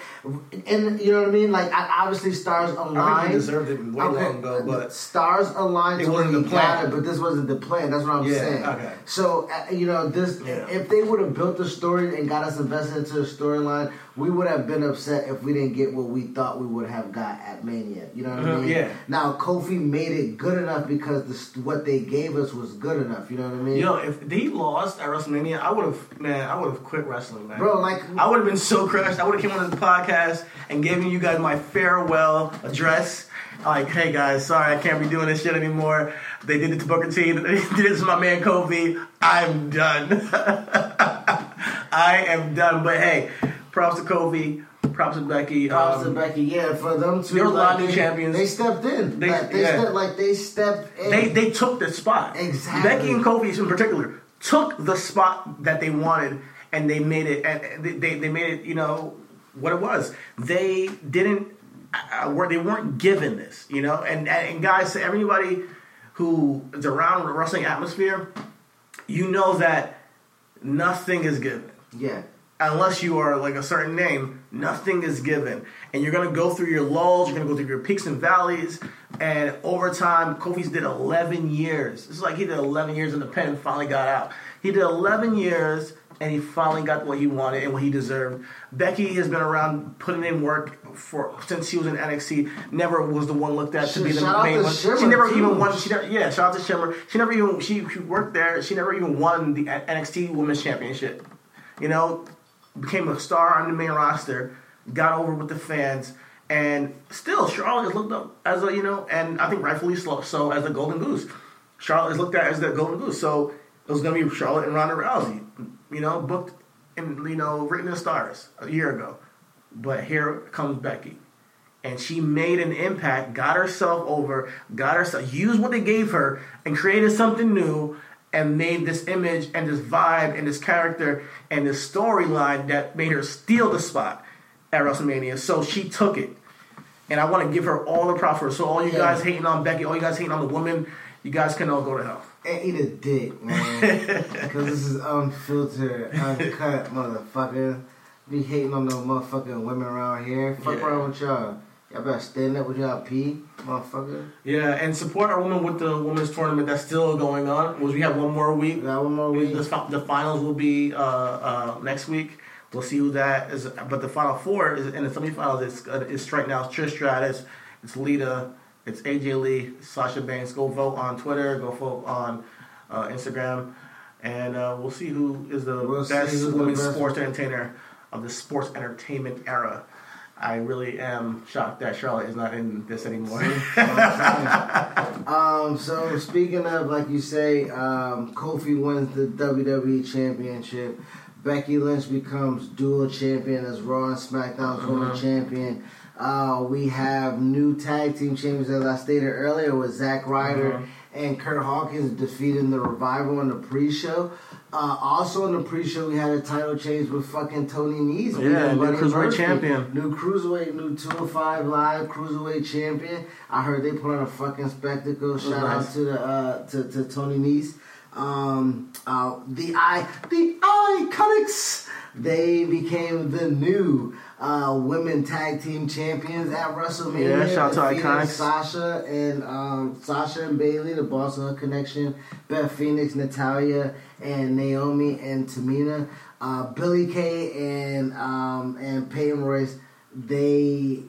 and you know what I mean? Like, I, obviously, stars aligned. I think he deserved it way Okay, long ago, but stars aligned It wasn't he the plan. it, but this wasn't the plan. That's what I'm Yeah, saying. okay. So uh, you know, this Yeah. if they would have built the story and got us invested into the storyline, we would have been upset if we didn't get what we thought we would have got at Mania. You know what I Mhm, mean? yeah. Now Kofi made it good enough because the, what they gave us was good enough. You know what I mean? Yo, if they lost at WrestleMania, I would have, man, I would have quit wrestling, man. Bro, like- I would have been so crushed. I would have came on this podcast and given you guys my farewell address. Like, hey guys, sorry I can't be doing this shit anymore. They did it to Booker T. *laughs* They did it to my man Kofi. I'm done. *laughs* I am done. But hey, props to Kofi. Props to Becky. Props Um, to Becky, yeah, for them to there were a lot of like, new they, champions. They stepped in. They- like, they yeah. stepped, like they stepped in. they they took the spot. Exactly. Becky and Kofi in particular took the spot that they wanted, and they made it. And they they, made it. You know what it was. They didn't. Uh, were they weren't given this. You know, and and guys, to everybody who is around the wrestling atmosphere, you know that nothing is given yeah. Unless you are like a certain name, nothing is given. And you're gonna go through your lulls, you're gonna go through your peaks and valleys, and over time, Kofi's did 11 years. It's like he did 11 years in the pen and finally got out. He did 11 years and he finally got what he wanted and what he deserved. Becky has been around putting in work for since she was in NXT. Never was the one looked at to be the Shout out main to one. Shimmer, she never too. even won. She never, yeah, shout out to Shimmer. She never even she, she worked there. She never even won the NXT Women's Championship you know, became a star on the main roster, got over with the fans, and still Charlotte is looked up as a you know, and I think rightfully so, so as the Golden Goose. Charlotte is looked at as the Golden Goose, so it was going to be Charlotte and Ronda Rousey, you know, booked and you know written in stars a year ago, but here comes Becky. And she made an impact, got herself over, got herself, used what they gave her, and created something new, and made this image and this vibe and this character and this storyline that made her steal the spot at WrestleMania. So she took it. And I want to give her all the props for. So all you Yeah. guys hating on Becky, all you guys hating on the woman, you guys can all go to hell. And eat a dick, man. *laughs* Because this is unfiltered, uncut, motherfucker. Be hating on no motherfucking women around here. Fuck Yeah. around with y'all. Y'all better stand up with y'all pee, motherfucker. Yeah, and support our woman with the women's tournament that's still going on. We have one more week. We got one more week. The, the finals will be uh, uh, next week. We'll see who that is. But the final four is in the semifinals. It's uh, it's right now. It's Trish Stratus. It's Lita. It's AJ Lee. Sasha Banks. Go vote on Twitter. Go vote on uh, Instagram, and uh, we'll see who is the We'll best women's sports entertainer of the sports entertainment era. I really am shocked that Charlotte is not in this anymore. *laughs* Um, so speaking of, like you say, um, Kofi wins the WWE Championship. Becky Lynch becomes dual champion as Raw and SmackDown's women's champion. Uh, we have new tag team champions, as I stated earlier, with Zack Ryder and Curt Hawkins defeating the Revival in the pre-show. Uh, also in the pre-show, we had a title change with fucking Tony Nese. Yeah, new Buddy Cruiserweight Murphy. champion. New cruiserweight, new 205 live cruiserweight champion. I heard they put on a fucking spectacle. Shout out to the uh, to, to Tony Nese. Um, uh, the I the Iconics. They became the new uh, women tag team champions at WrestleMania. Yeah, shout out to Iconics. Sasha and um, Sasha and Bayley, the Boston Connection, Beth Phoenix, Natalya, and Naomi and Tamina. Uh, Billy Kay and um, and Peyton Royce, they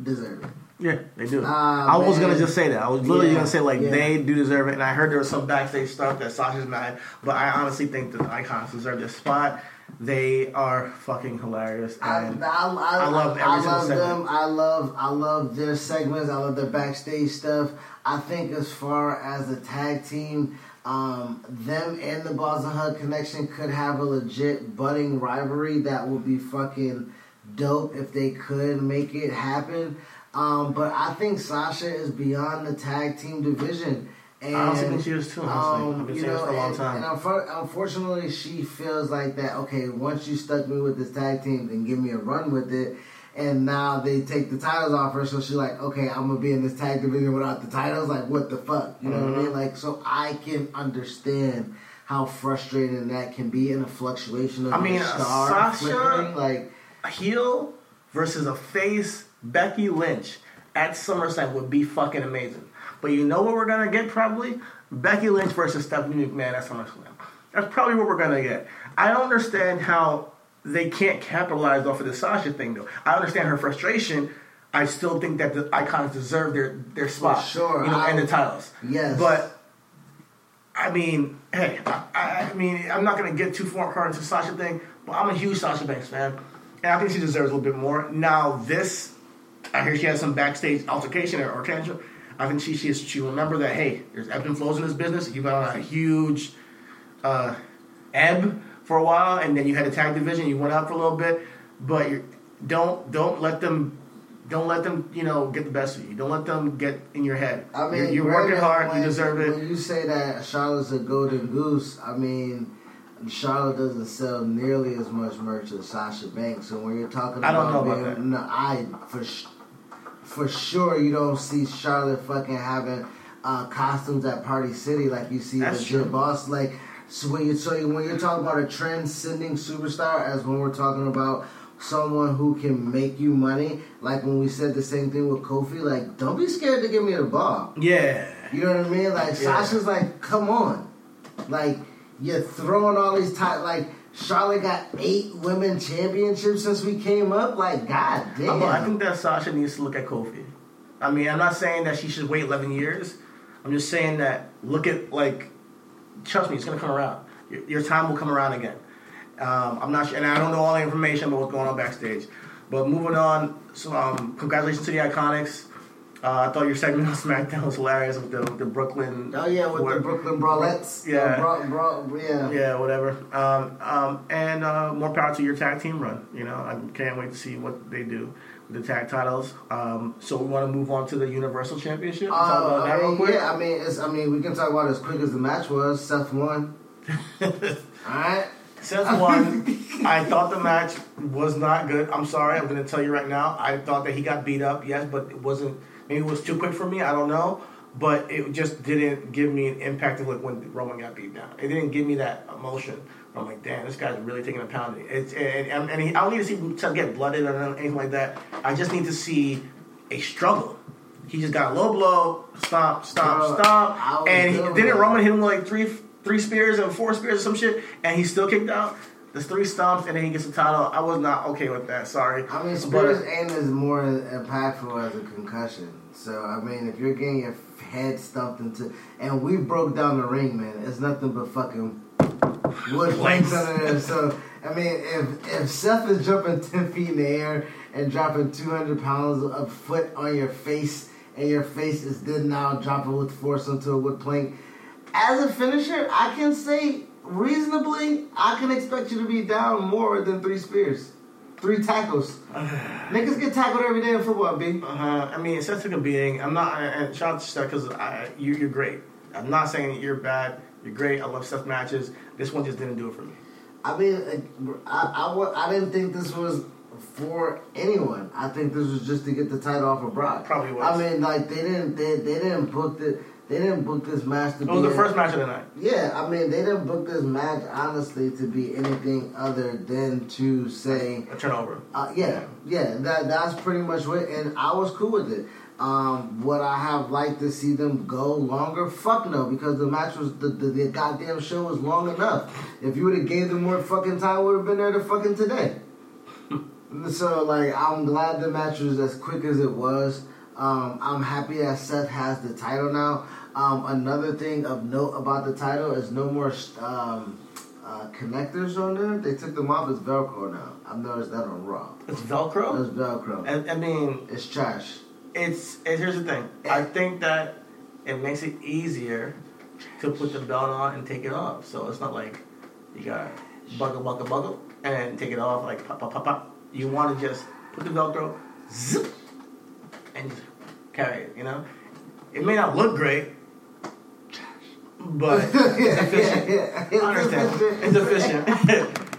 deserve it. Yeah, they do. Ah, I was gonna just say that. I was literally Yeah, gonna say like yeah. they do deserve it, and I heard there was some backstage stuff that Sasha's mad, but I honestly think that the Icons deserve this spot. They are fucking hilarious, I, and I, I, I love every I love segment. them. I love I love their segments. I love their backstage stuff. I think as far as the tag team, um, them and the and Hug Connection could have a legit budding rivalry that would be fucking dope if they could make it happen. Um, but I think Sasha is beyond the tag team division. And, I she is too, honestly. I've Um, been you saying this know, for a long and, time. and unfor- unfortunately, she feels like that. Okay, once you stuck me with this tag team, then give me a run with it. And now they take the titles off her, so she's like, okay, I'm gonna be in this tag division without the titles. Like, what the fuck? You know what I Mhm. mean? Like, so I can understand how frustrating that can be in a fluctuation of I mean, star Sasha-. Like, A heel versus a face, Becky Lynch at SummerSlam would be fucking amazing. But you know what we're gonna get probably? Becky Lynch versus Stephanie McMahon at SummerSlam. That's probably what we're gonna get. I don't understand how they can't capitalize off of the Sasha thing though. I understand her frustration. I still think that the icons deserve their their spot, sure. you know, and the titles. yes, But I mean, hey, I, I mean, I'm not gonna get too far into Sasha thing, but I'm a huge Sasha Banks fan, and I think she deserves a little bit more. Now, this, I hear she had some backstage altercation or, or tantrum. I think she she she will remember that. Hey, there's ebbs and flows in this business. You got on a huge uh, ebb for a while, and then you had a tag division. You went out for a little bit, but don't don't let them. Don't let them, you know, get the best of you. Don't let them get in your head. I mean, you're, you're working hard. when- you deserve it. When you say that Charlotte's a golden goose, I mean, Charlotte doesn't sell nearly as much merch as Sasha Banks. And when you're talking I about, don't know about being, that. no, I for sh- for sure you don't see Charlotte fucking having uh, costumes at Party City like you see That's legit true. boss. Like so when you so when you're talking about a transcending superstar, as when we're talking about someone who can make you money, like when we said the same thing with Kofi, like don't be scared to give me the ball. Yeah. You know what I mean? Like Yeah. Sasha's like, come on, like you're throwing all these ti Like Charlotte got eight women championships since we came up. Like god damn. I think that Sasha needs to look at Kofi. I mean, I'm not saying that she should wait 11 years. I'm just saying that look at like, trust me, it's gonna come around. Your, your time will come around again. Um, I'm not sure, and I don't know all the information about what's going on backstage. But moving on, so um, congratulations to the Iconics. Uh, I thought your segment on SmackDown was hilarious with the, the Brooklyn. oh yeah, with what- the Brooklyn Brawlettes. Yeah. Uh, bra, bra, yeah. Yeah, whatever. Um, um, and uh, more power to your tag team run. You know, I can't wait to see what they do with the tag titles. Um, so we want to move on to the Universal Championship. Talk Uh, I real mean, quick. yeah, I mean, it's, I mean, we can talk about it as quick as the match was. Seth won. *laughs* All right. Seth won. I thought the match was not good. I'm sorry. I'm going to tell you right now. I thought that he got beat up. Yes, but it wasn't. Maybe it was too quick for me. I don't know. But it just didn't give me an impact of like when Roman got beat down. It didn't give me that emotion. I'm like, damn, this guy's really taking a pounding. It's and, and, and he, I don't need to see Seth get blooded or anything like that. I just need to see a struggle. He just got a low blow, stomp, stomp, Bro, I stomp, and he, didn't. Roman hit him with like three three spears and four spears or some shit, and he still kicked out. There's three stumps, and then he gets the title. I was not okay with that. Sorry. I mean, But- Spears aim is more impactful as a concussion. So I mean, if you're getting your head stumped into, and we broke down the ring, man, it's nothing but fucking wood planks under there. So I mean, if if Seth is jumping *laughs* ten feet in the air and dropping two hundred pounds of foot on your face, and your face is then now dropping with force onto a wood plank, as a finisher, I can say reasonably, I can expect you to be down more than three spears, three tackles. *sighs* Niggas get tackled every day in football, B. Uh-huh. I mean, Seth took a beating. I'm not, and shout out to Seth because you, you're great. I'm not saying that you're bad. You're great. I love Seth matches. This one just didn't do it for me. I mean, uh, I, I, I didn't think this was for anyone. I think this was just to get the title off of Brock. Probably was. I mean, like they didn't they, they didn't book the they didn't book this match to It be was the a- first match of the night. Yeah, I mean they didn't book this match honestly to be anything other than to say A turnover. Uh, yeah, yeah, that that's pretty much what, and I was cool with it. Um, would I have liked to see them go longer? Fuck no, because the match was the, the, the goddamn show was long enough. If you would have gave them more fucking time, would have been there to fucking today. *laughs* so like, I'm glad the match was as quick as it was. Um, I'm happy that Seth has the title now. Um, another thing of note about the title is no more um, uh, connectors on there. They took them off as Velcro now. I've noticed that on Raw. It's Velcro. It's Velcro. I, I mean, It's trash. it's, it's here's the thing. I think that it makes it easier to put the belt on and take it off. So it's not like you got buckle, buckle, buckle, and take it off like pop, pop, pop, pop. You want to just put the Velcro, zip, and carry it. You know, it may not look great, but *laughs* it's efficient. yeah, yeah. I understand. It's efficient.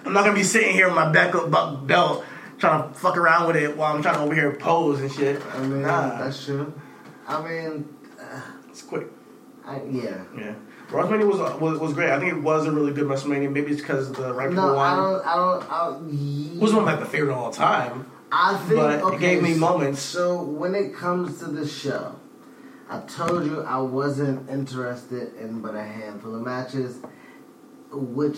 I'm not gonna be sitting here with my back up bu- belt trying to fuck around with it while I'm trying to over here pose and shit. I mean, nah, that's true. I mean, uh, it's quick. I, yeah. Yeah. WrestleMania was, was was great. I think it was a really good WrestleMania. Maybe it's because the right people No, I won. don't. I don't. I don't It was one of my favorite of all time. I think. but it gave me moments. So when it comes to the show, I told you I wasn't interested in but a handful of matches, which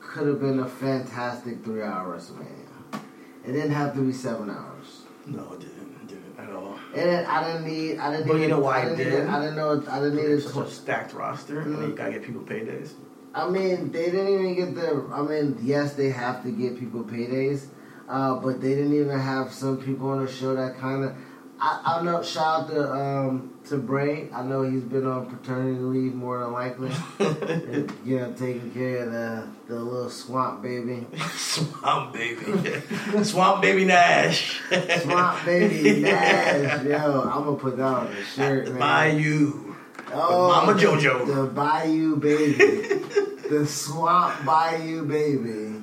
could have been a fantastic three-hour WrestleMania. It didn't have to be seven hours. No, it didn't. It didn't at all. And I didn't need. I didn't. But need you know why I it didn't need- I didn't know. I didn't need it. such a stacked roster, and Mm-hmm. you gotta get people paydays. I mean, they didn't even get the. I mean, yes, they have to get people paydays, uh, but they didn't even have some people on the show that kind of. I, I know. Shout out to um, to Bray. I know he's been on paternity leave more than likely. *laughs* you know, taking care of the the little swamp baby. Swamp baby, Swamp baby Nash, Swamp baby *laughs* Nash. Yo, I'm gonna put that on the shirt, the man. Bayou. Oh, Mama the- JoJo. The Bayou baby. the swamp Bayou baby.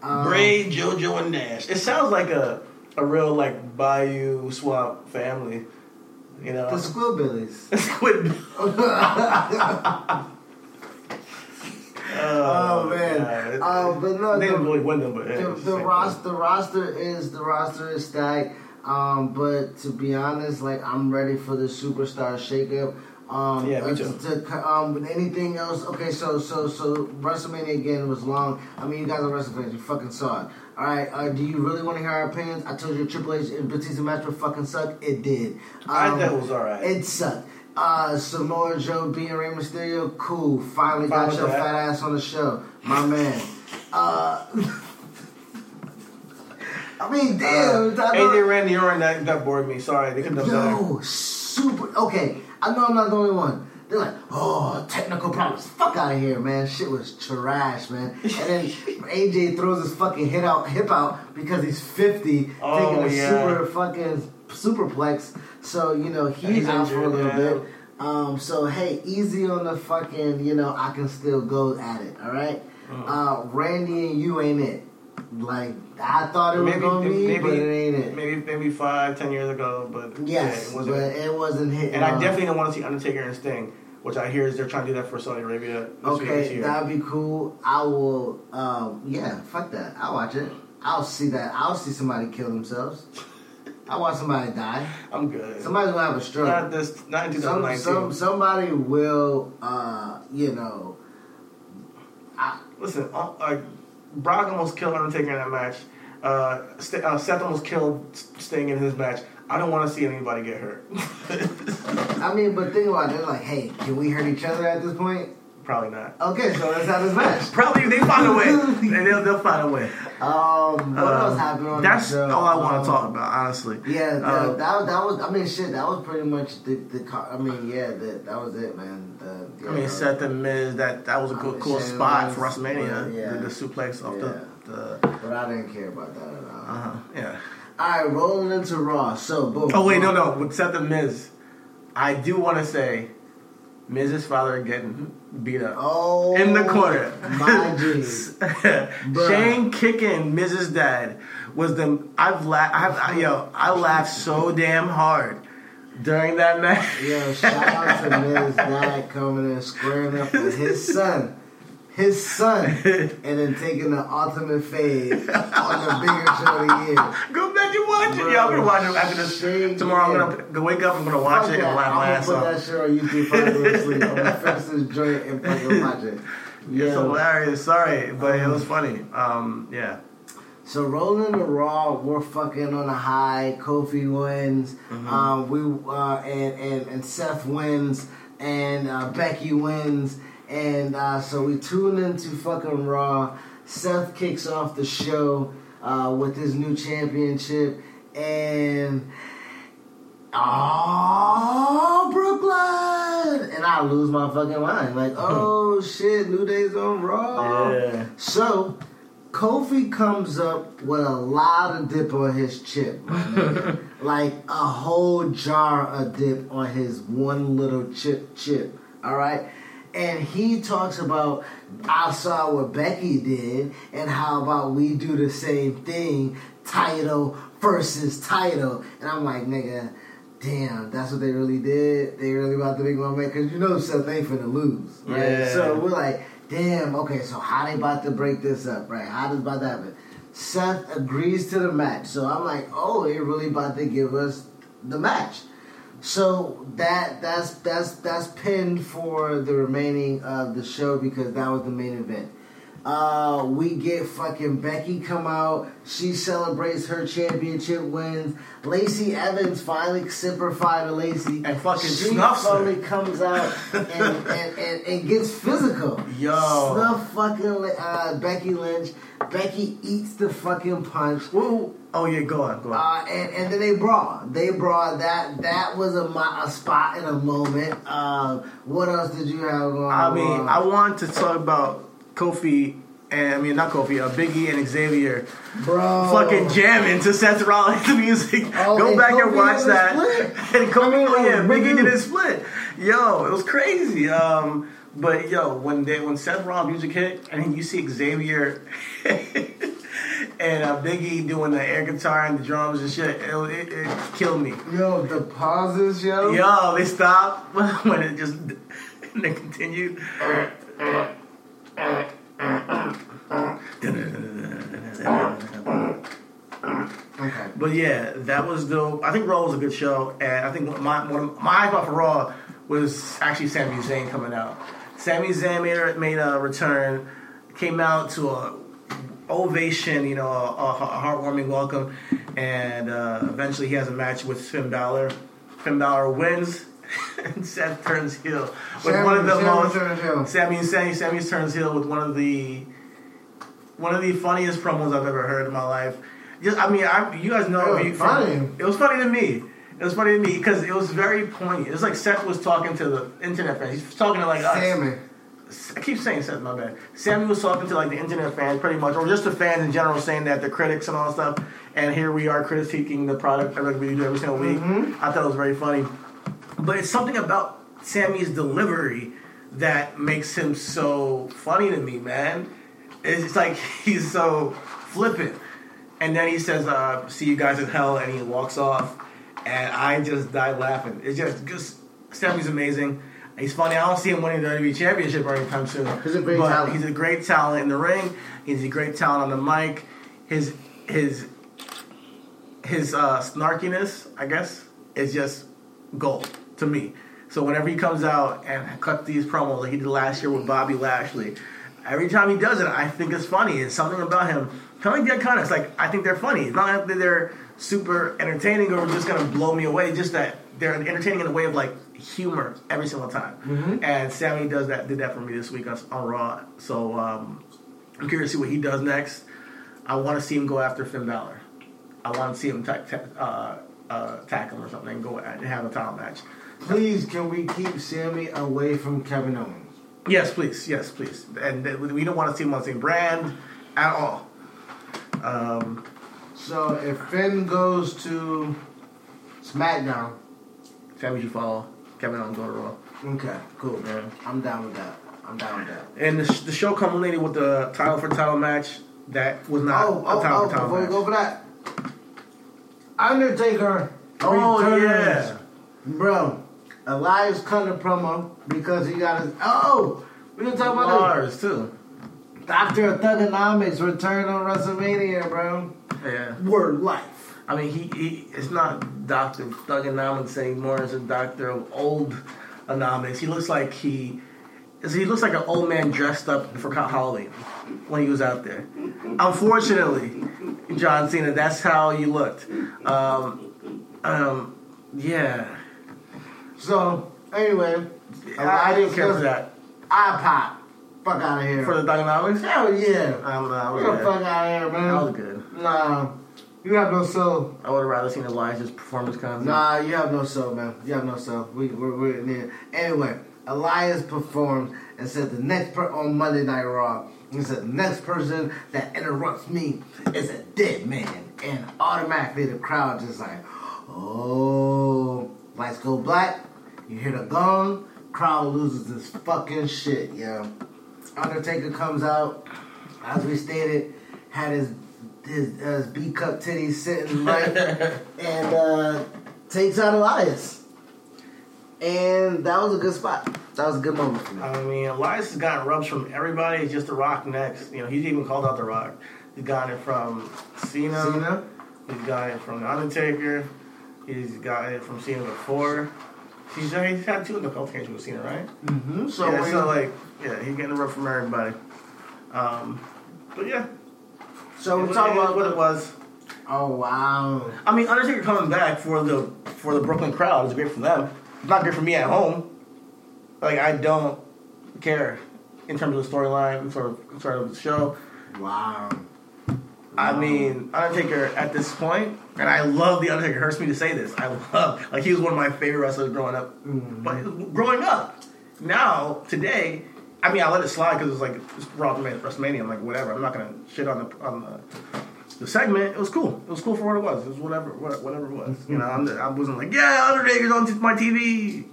Um, Bray, JoJo, and Nash. It sounds like a a real like Bayou Swamp family. You know, The Squidbillies. *laughs* Squid. *laughs* Oh, man. Uh, but no, they the- really win them, but yeah, the, the roster, the roster is the roster is stacked. Um, but to be honest, like I'm ready for the superstar shakeup. Um, Yeah, me uh, too. To, um, with anything else, okay. So, so, so WrestleMania again was long. I mean, you guys are wrestling fans. You fucking saw it. All right. Uh, do you really want to hear our opinions? I told you Triple H and Batista match would fucking suck. It did. Um, I thought it was alright. It sucked. Uh, Samoa Joe being Rey Mysterio, cool. Finally got your fat ass on the show, my man. Uh, *laughs* I mean, damn. Uh, I AJ Randy Orton that, that bored me. Sorry, they couldn't have done Yo, super. Okay, I know I'm not the only one. They're like, oh, technical problems. Fuck out of here, man. Shit was trash, man. And then *laughs* AJ throws his fucking hip out, hip out because he's 50, Oh, taking a yeah. super fucking superplex. So you know he's, He's out for a little yeah. bit. Um, so hey, easy on the fucking. You know I can still go at it. All right? Uh-huh. Uh, Randy and you ain't it. Like I thought it was Maybe, gonna be, maybe, but it ain't it. maybe, maybe five, ten years ago, but Yes, yeah, it wasn't. but it wasn't hitting. and I definitely don't want to see Undertaker and Sting, which I hear is they're trying to do that for Saudi Arabia. Okay, that'd be cool. I will. Um, yeah, fuck that. I'll watch it. I'll see that. I'll see somebody kill themselves. *laughs* I want somebody die. I'm good. Somebody's gonna have a stroke. not this, not in Some, 2019. some, somebody will. Uh, you know. I, Listen, like Brock almost killed Undertaker in that match. Uh, St- uh, Seth almost killed Sting in his match. I don't want to see anybody get hurt. *laughs* I mean, but think about it. They're like, hey, can we hurt each other at this point? Probably not. Okay, so let's have this match. *laughs* Probably they find a way. *laughs* They- they'll, they'll find a way. Um, what Uh, else happened on That's the show? That's all I want Um, to talk about, honestly. Yeah, that, Uh, that, that was. I mean, shit. That was pretty much the. the co- I mean, yeah, that that was it, man. The, I mean, yeah, Seth and Miz, that that was a cool, cool spot for was- WrestleMania. yeah. The, the suplex off Yeah. the, the But I didn't care about that at all. uh-huh, yeah. All right, rolling into Raw. So, boom. Oh wait, no, no. With Seth and Miz, I do want to say, Miz's father getting beat up Oh, in the corner. My. *laughs* Shane kicking Miz's dad was the I've laughed. I've, I, yo, I laughed so damn hard during that match. Yo, shout out to *laughs* Miz dad coming in squaring up with his son. His son, *laughs* and then taking the ultimate fade on the bigger show of the year. Go back and watch it. Yeah, I'm gonna watch it after this. Tomorrow. I'm gonna go wake up. I'm gonna watch it and laugh my I'm ass gonna put off. that shit on YouTube before I go to sleep. I'm gonna finish this joint and fucking watch it. It's Yeah. hilarious. Sorry, but it was funny. Um, yeah. So rolling the Raw, we're fucking on a high. Kofi wins. Mm-hmm. Um, we uh, and, and and Seth wins, and uh, Becky wins, and uh, so we tune into fucking Raw. Seth kicks off the show uh, with his new championship, and oh, Brooklyn, and I lose my fucking mind. Like, *laughs* oh shit, New Day's on Raw. Yeah. So, Kofi comes up with a lot of dip on his chip, *laughs* like a whole jar of dip on his one little chip chip. All right. And he talks about I saw what Becky did, and how about we do the same thing, title versus title. And I'm like, nigga, damn, that's what they really did. They really about to make my man, because you know Seth ain't finna lose, right? Yeah. So we're like, damn, okay, so how they about to break this up, right? How this about to happen? Seth agrees to the match. So I'm like, oh, they really about to give us the match. So that that's that's that's pinned for the remaining of the show because that was the main event. Uh, we get fucking Becky come out. She celebrates her championship wins. Lacey Evans finally simplified to Lacey. And fucking she snuffs her. finally comes out *laughs* and, and, and, and gets physical. Yo. Snuff fucking uh, Becky Lynch. Becky eats the fucking punch. Woo. Oh yeah, go on, go on. Uh, and, and then they brought, They brought That that was a, a spot in a moment. Uh, what else did you have going I on? mean, I want to talk about Kofi and I mean not Kofi, uh, Biggie and Xavier bro, fucking jamming to Seth Rollins *laughs* music. Oh, Go and back and watch that. *laughs* And Kofi, I mean, oh yeah, Biggie did his split. Yo, it was crazy. Um, but yo, when they when Seth Rollins music hit, and you see Xavier *laughs* and uh, Biggie doing the air guitar and the drums and shit, it, it, it killed me. Yo, the pauses, yo. Yo, they stopped *laughs* when it just *laughs* they continued. Okay. But yeah, that was dope. I think Raw was a good show, and I think my of my hype for Raw was actually Sami Zayn coming out. Sami Zayn made a, made a return, came out to a ovation, you know, a, a heartwarming welcome, and uh, eventually he has a match with Finn Balor. Finn Balor wins, *laughs* and Seth turns heel with Sami- one of the Sami most. turns heel. Sami Sami Sami turns heel with one of the one of the funniest promos I've ever heard in my life. Just, I mean, I, you guys know It was me funny. It was funny to me. It was funny to me because it was very poignant. It was like Seth was talking to the internet fans. He's talking to like us. I keep saying Seth, my bad. Sami was talking to like the internet fans, pretty much, or just the fans in general, saying that they're critics and all that stuff. And here we are critiquing the product like we do every single week. I thought it was very funny, but it's something about Sami's delivery that makes him so funny to me, man. It's like *laughs* he's so flippant, and then he says, uh, "See you guys in hell," and he walks off, and I just died laughing. It's just, just Sami's amazing. He's funny. I don't see him winning the WWE Championship or anytime soon. He's a great but talent. He's a great talent in the ring. He's a great talent on the mic. His his his uh, snarkiness, I guess, is just gold to me. So whenever he comes out and cut these promos like he did last year with Bobby Lashley, every time he does it, I think it's funny. It's something about him. Kind of like. Like I think they're funny. It's not that they're super entertaining or just gonna blow me away. Just that they're entertaining in a way of like humor every single time. And Sami does that. Did that for me this week on, on Raw. So um, I'm curious to see what he does next. I want to see him go after Finn Balor. I want to see him ta- ta- uh, uh, tackle him or something and go and have a title match. Please, can we keep Sami away from Kevin Owens? Yes, please. Yes, please. And uh, we don't want to see him on the same brand at all. Um, So if Finn goes to SmackDown, Sami should follow Kevin Owens go to Raw. okay, cool, man. I'm down with that. I'm down with that. And the, sh- the show culminated with the title for title match that was not Oh, a oh, title oh, for title before we match. go for that, Undertaker Oh, returns. yeah. Bro, Elias cut a promo because he got his. Oh, we gonna talk about Lars too. this. Doctor Thuganomics return on WrestleMania, bro. Yeah. Word life. I mean, he, he it's not Doctor Thuganomics anymore. It's a Doctor of old anomics. He looks like he he looks like an old man dressed up for Halloween when he was out there. Unfortunately, John Cena, that's how you looked. Um, um, yeah, So anyway, I, I didn't care for that I pop. Fuck out of here. for the Thuganomics. Hell yeah. Um, I was Get the fuck out of here, man. That was good. Nah. You have no soul. I would have rather seen Elias's performance content. Nah, you have no soul, man. You have no soul. We, we're, we're near. Anyway, Elias performed and said the next per on Monday Night Raw. He said the next person that interrupts me is a dead man, and automatically the crowd just like, oh, lights go black. You hear the gong, crowd loses this fucking shit, Yeah, Undertaker comes out, as we stated, had his his, uh, his B cup titties sitting right, and uh, takes out Elias. And that was a good spot. That was a good moment for me. I mean, Elias has gotten rubs from everybody. It's just The Rock next. You know, he's even called out The Rock. He's gotten it from Cena. Cena? He's got it from The Undertaker. He's got it from Cena before. He's, he's had two altercations with Cena, right? Mm-hmm. So, yeah, so like, yeah, he's getting the rub from everybody. Um, but yeah, so we talk about what it was. Oh wow! I mean, Undertaker coming back for the for the Brooklyn crowd is great for them. It's not great for me at home. Like I don't care in terms of the storyline, sort of sort of the show. Wow! I mean, Undertaker at this point, and I love the Undertaker. It hurts me to say this. I love like he was one of my favorite wrestlers growing up. But growing up, now today, I mean, I let it slide because it was like it's Raw WrestleMania. I'm like, whatever. I'm not gonna shit on the on the, the segment. It was cool. It was cool for what it was. It was whatever whatever it was. You know, I'm, I wasn't like, yeah, Undertaker's on my TV,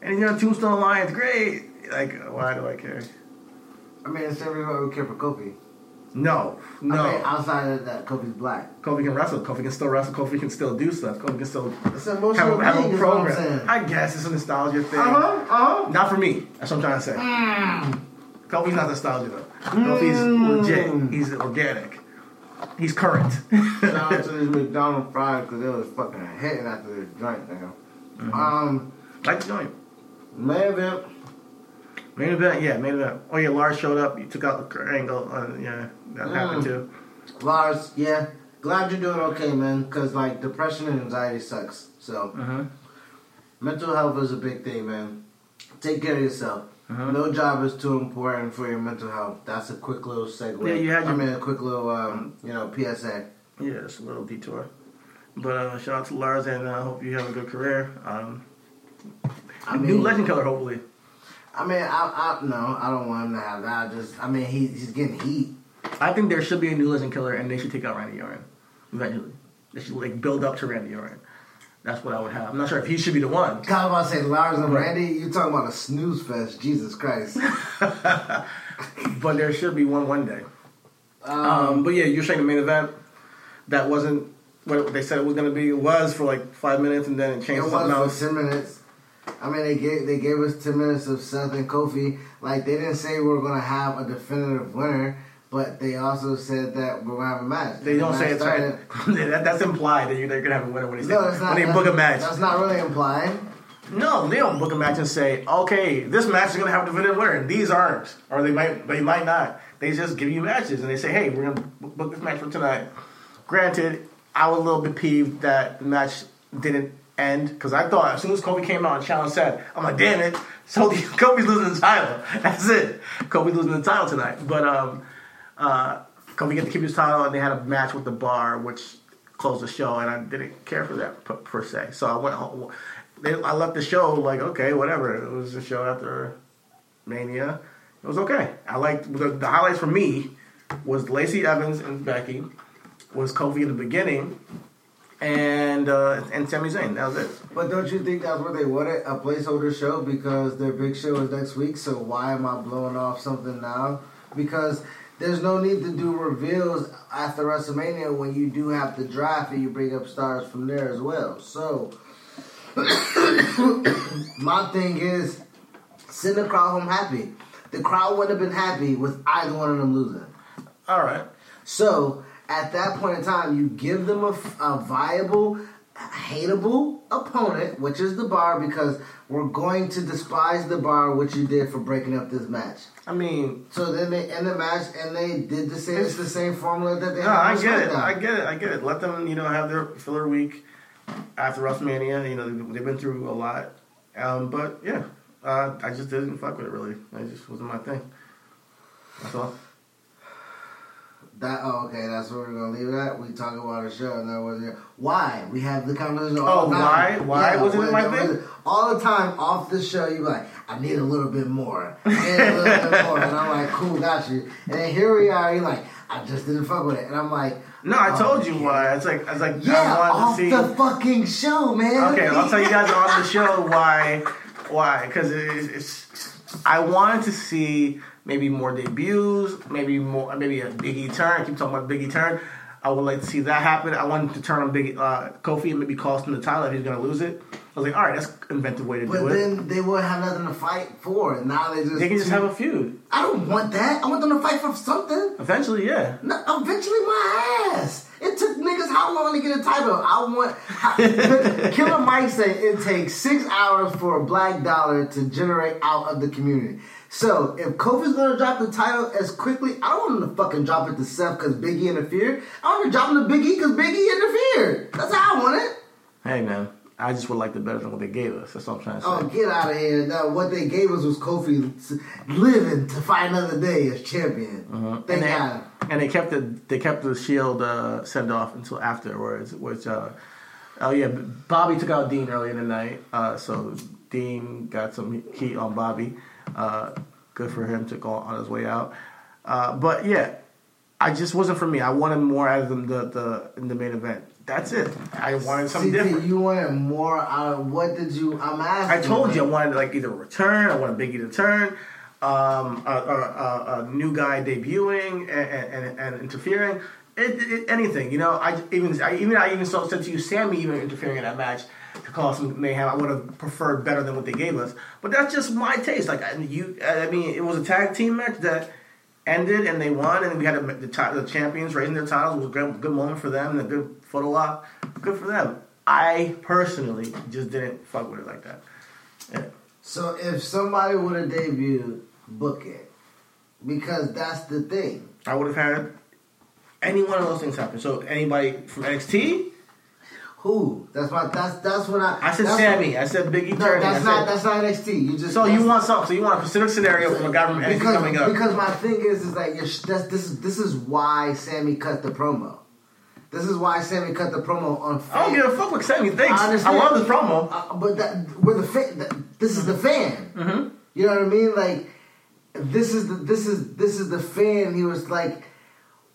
and he's on Tombstone Alliance. Great. Like, why do I care? I mean, it's everybody would care for Kofi. No, no. I mean, outside of that, Kofi's black. Kofi can wrestle. Kofi can still wrestle. Kofi can still do stuff. Kofi can still It's an emotional have, have thing, a is what I'm program. I guess it's a nostalgia thing. Uh huh. Uh huh. Not for me. That's what I'm trying to say. Mm. Kofi's not nostalgia though. Kofi's legit. He's organic. He's current. Shout out to this McDonald's fries because it was fucking hitting after this joint, nigga. Um, like the joint. main event. Main event, yeah, main event. Oh yeah, Lars showed up. You took out the angle. Uh, yeah, that Mm. happened too. Lars, yeah. Glad you're doing okay, man. Because, like, depression and anxiety sucks. So, Uh-huh. mental health is a big thing, man. Take care of yourself. Uh-huh. No job is too important for your mental health. That's a quick little segue. Yeah, you had I your- mean, a quick little, um, you know, PSA. Yeah, it's a little detour. But uh, shout out to Lars and I uh, hope you have a good career. Um, I new legend killer, hopefully. I mean, I, I, no, I don't want him to have that. I just, I mean, he, he's getting heat. I think there should be a new legend killer, and they should take out Randy Orton eventually. They should like build up to Randy Orton. That's what I would have. I'm not sure if he should be the one, was about to say Lars and. Randy. You talking about a snooze fest? Jesus Christ. *laughs* but there should be one one day. Um, Um, but yeah, you're saying the main event that wasn't what they said it was going to be. It was for like five minutes, and then it it changed to was for ten minutes. I mean, they gave they gave us ten minutes of Seth and Kofi. Like they didn't say we're gonna have a definitive winner, but they also said that we're gonna have a match. They don't say it's started- *laughs* that, That's implied that you're, going to have a winner when they, say, No, that's not. when they book a match. That's not really implied. No, they don't book a match and say, okay, this match is going to have a definitive winner, and these aren't, or they might, they might not. They just give you matches, and they say, hey, we're going to book this match for tonight. Granted, I was a little bit peeved that the match didn't end because I thought as soon as Kofi came out and challenge said, I'm like, damn it, so *laughs* Kofi's losing the title. *laughs* That's it. Kofi's losing the title tonight. But um, uh, Kofi get to keep his title, and they had a match with the bar, which closed the show, and I didn't care for that per, per se. So I went home. They, I left the show like, okay, whatever. It was a show after Mania. It was okay. I liked the, the highlights for me was Lacey Evans and Becky, was Kofi in the beginning, and uh, and Sami Zayn. That was it. But don't you think that's what they wanted? A placeholder show because their big show is next week. So why am I blowing off something now? Because there's no need to do reveals after WrestleMania when you do have the draft and you bring up stars from there as well. So *coughs* my thing is send the crowd home happy. The crowd wouldn't have been happy with either one of them losing. All right. So at that point in time, you give them a, a viable, hateable opponent, which is the bar, because we're going to despise the bar, which you did for breaking up this match. I mean, So then they end the match, and they did the same. It's the same formula that they no. I get it. I get it. I get it. Let them, you know, have their filler week after WrestleMania. You know, they've been through a lot. Um, but yeah, uh, I just didn't fuck with it really. It just wasn't my thing. That's all. That oh, okay. That's where we're gonna leave it at. We talk about a show, and that was it. Why we have the conversation? Oh, all the why? time. Why wasn't it when- my when- thing? All the time off the show, you like, I need a little bit more. I need a little bit more, and I'm like, cool, got you. And then here we are. You're like, I just didn't fuck with it, and I'm like, No, I oh, told you yeah. why. It's like I was like Yeah, I off to see. the fucking show, man. Okay, I'll tell you guys on the show *laughs* why. Why? Because it's, it's. I wanted to see maybe more debuts, maybe more, maybe a Biggie turn. I keep talking about Biggie turn. I would like to see that happen. I wanted to turn on Big uh, Kofi and maybe cost him the title if he's going to lose it. I was like, all right, that's an inventive way to But do it. But then they would have nothing to fight for, and now they just They can just have a feud. I don't want that. I want them to fight for something. Eventually, yeah. No, eventually, my ass. It took niggas how long to get a title? I want. *laughs* Killer Mike said it takes six hours for a black dollar to generate out of the community. So if Kofi's gonna drop the title as quickly, I don't want him to fucking drop it to Seth because Biggie interfered. I want to drop him to Biggie because Biggie interfered. That's how I want it. Hey, man. I just would like the better than what they gave us. That's what I'm trying to say. Oh, get out of here! What they gave us was Kofi living to fight another day as champion. and, Thank they, God. and they kept the they kept the Shield uh, send off until afterwards, which uh, oh yeah, Bobby took out Dean earlier in the night, uh, so Dean got some heat on Bobby. Uh, good for him to go on his way out, uh, but yeah, I just wasn't for me. I wanted more out of them the the in the main event. That's it. I wanted something CT, different. You wanted more out of what did you? I'm asking. I told you I wanted like either a return, I wanted Biggie to turn, um, a, a, a, a new guy debuting and, and, and interfering, it, it, anything. You know, I even I even I even saw said to you, Sami even interfering in that match to cause some mayhem. I would have preferred better than what they gave us, but that's just my taste. Like I, you, I mean, it was a tag team match that ended and they won, and we had the, the, the champions raising their titles. It was a good, good moment for them, and a good photo op. Good for them. I personally just didn't fuck with it like that. Yeah. So if somebody would have debuted, book it, because that's the thing. I would have had any one of those things happen. So anybody from NXT, Who? That's my. That's that's what I. I said Sami, I said Biggie No, that's I not. said, That's not NXT. You just. so you want something? So you want a specific scenario from a guy from NXT because, coming up? Because my thing is, is like you're, that's, this is this is why Sami cut the promo. This is why Sami cut the promo on. I don't give a fuck what Sami thinks. I I, love this promo. Uh, but that we're the fan. This is the fan. Mm-hmm. You know what I mean? Like this is the this is this is the fan. He was like,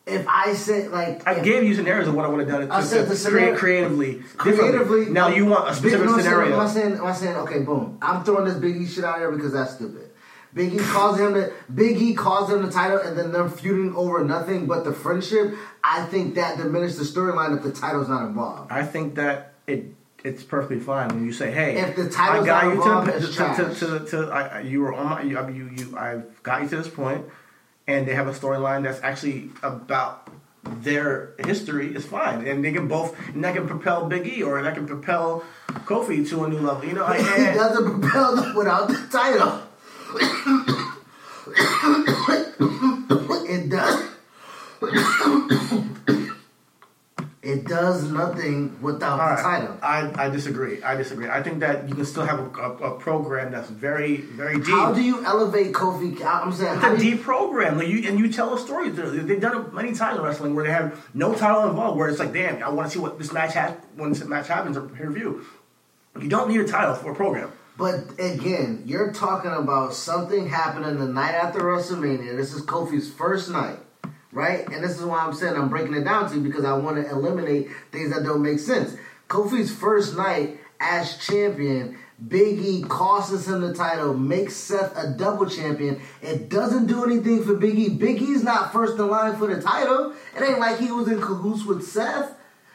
if I said like, I gave you scenarios of what I would have done I said to the scenario- create creatively. creatively. Now you want a specific I'm saying- scenario. I'm saying, I'm saying, okay, boom. I'm throwing this Biggie shit out here because that's stupid. Biggie calls him the Biggie calls him the title, and then them feuding over nothing but the friendship. I think that diminishes the storyline if the title's not involved. I think that it it's perfectly fine when you say, "Hey, If the title's I got not you involved, to, to, to, to, to, I, I- you were on my you, you you I've got you to this point, and they have a storyline that's actually about their history is fine, and they can both and that can propel Big E or that can propel Kofi to a new level. You know, I, he doesn't propel them without the title. *coughs* it does. It does nothing without All the title. I, I disagree. I disagree. I think that you can still have a, a, a program that's very very deep. How do you elevate Kofi? I'm saying, It's how a do you, deep program. Like you and you tell a story. They've done it many times in wrestling where they have no title involved. Where it's like, damn, I want to see what this match has when this match happens or pay view. You don't need a title for a program. But again, you're talking about something happening the night after WrestleMania. This is Kofi's first night, right? And this is why I'm saying I'm breaking it down to you because I want to eliminate things that don't make sense. Kofi's first night as champion, Big E costs him the title, makes Seth a double champion. It doesn't do anything for Big E. Big E's not first in line for the title. It ain't like he was in cahoots with Seth.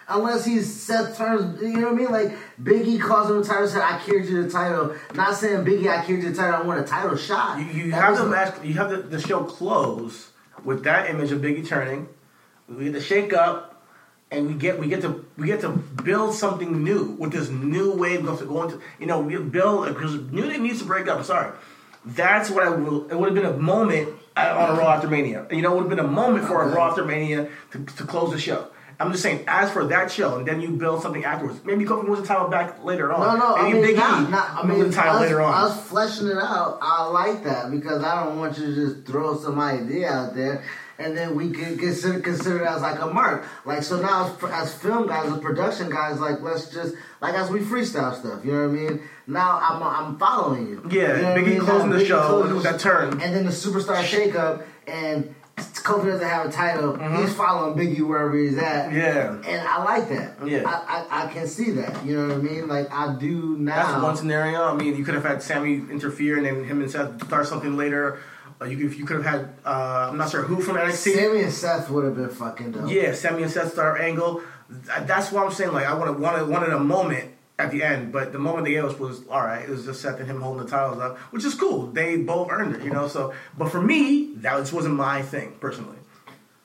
Unless he's Seth turns, you know what I mean? Like Biggie calls him the title, said, "I carried you the title." Not saying Biggie, I carried you the title. I want a title shot. You, you have the match. You have the, the show close with that image of Biggie turning. We get to shake up, and we get we get to we get to build something new with this new wave going to you know we build because new thing needs to break up. Sorry. That's what I will. It would have been a moment on a Raw after Mania. You know, it would have been a moment for a Raw after Mania to, to close the show. I'm just saying, as for that show, and then you build something afterwards. Maybe Kofi wins the title back later on. No, no, I mean, Big not, E not, I mean, the title us, later on. us fleshing it out, I like that because I don't want you to just throw some idea out there and then we can consider consider it as like a mark. Like so now, as, as film guys, as production guys, like let's just like as we freestyle stuff. You know what I mean? Now I'm I'm following you. Yeah, you know Biggie I mean? closing Now the Biggie show closing with the that turn. and then the superstar shakeup, and Kofi doesn't have a title. He's following Biggie wherever he's at. Mm-hmm. Yeah. and I like that. Yeah. I, I, I can see that. You know what I mean? Like I do now. That's one scenario. I mean, you could have had Sami interfere and then him and Seth start something later. Uh, you could, you could have had uh, I'm not sure who from NXT. Sami and Seth would have been fucking dope. Yeah, Sami and Seth start Angle. That's what I'm saying. Like I wanted wanted wanted a moment at the end, but the moment they gave us was all right. It was just Seth and him holding the titles up, which is cool. They both earned it, you know. So, but for me, that just wasn't my thing personally.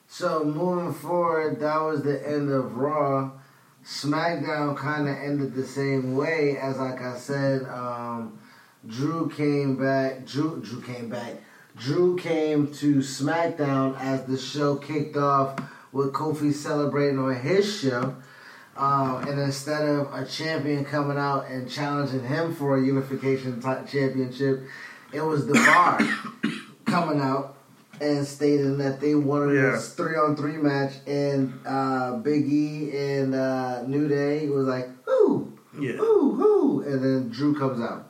So moving forward, that was the end of Raw. SmackDown kind of ended the same way as, like I said, um, Drew came back. Drew Drew came back. Drew came to SmackDown as the show kicked off with Kofi celebrating on his show. Um, and instead of a champion coming out and challenging him for a unification ti championship, it was the bar *coughs* coming out and stating that they wanted Yeah. this three on three match. And uh, Big E and uh, New Day was like, ooh, Yeah. ooh, ooh. And then Drew comes out.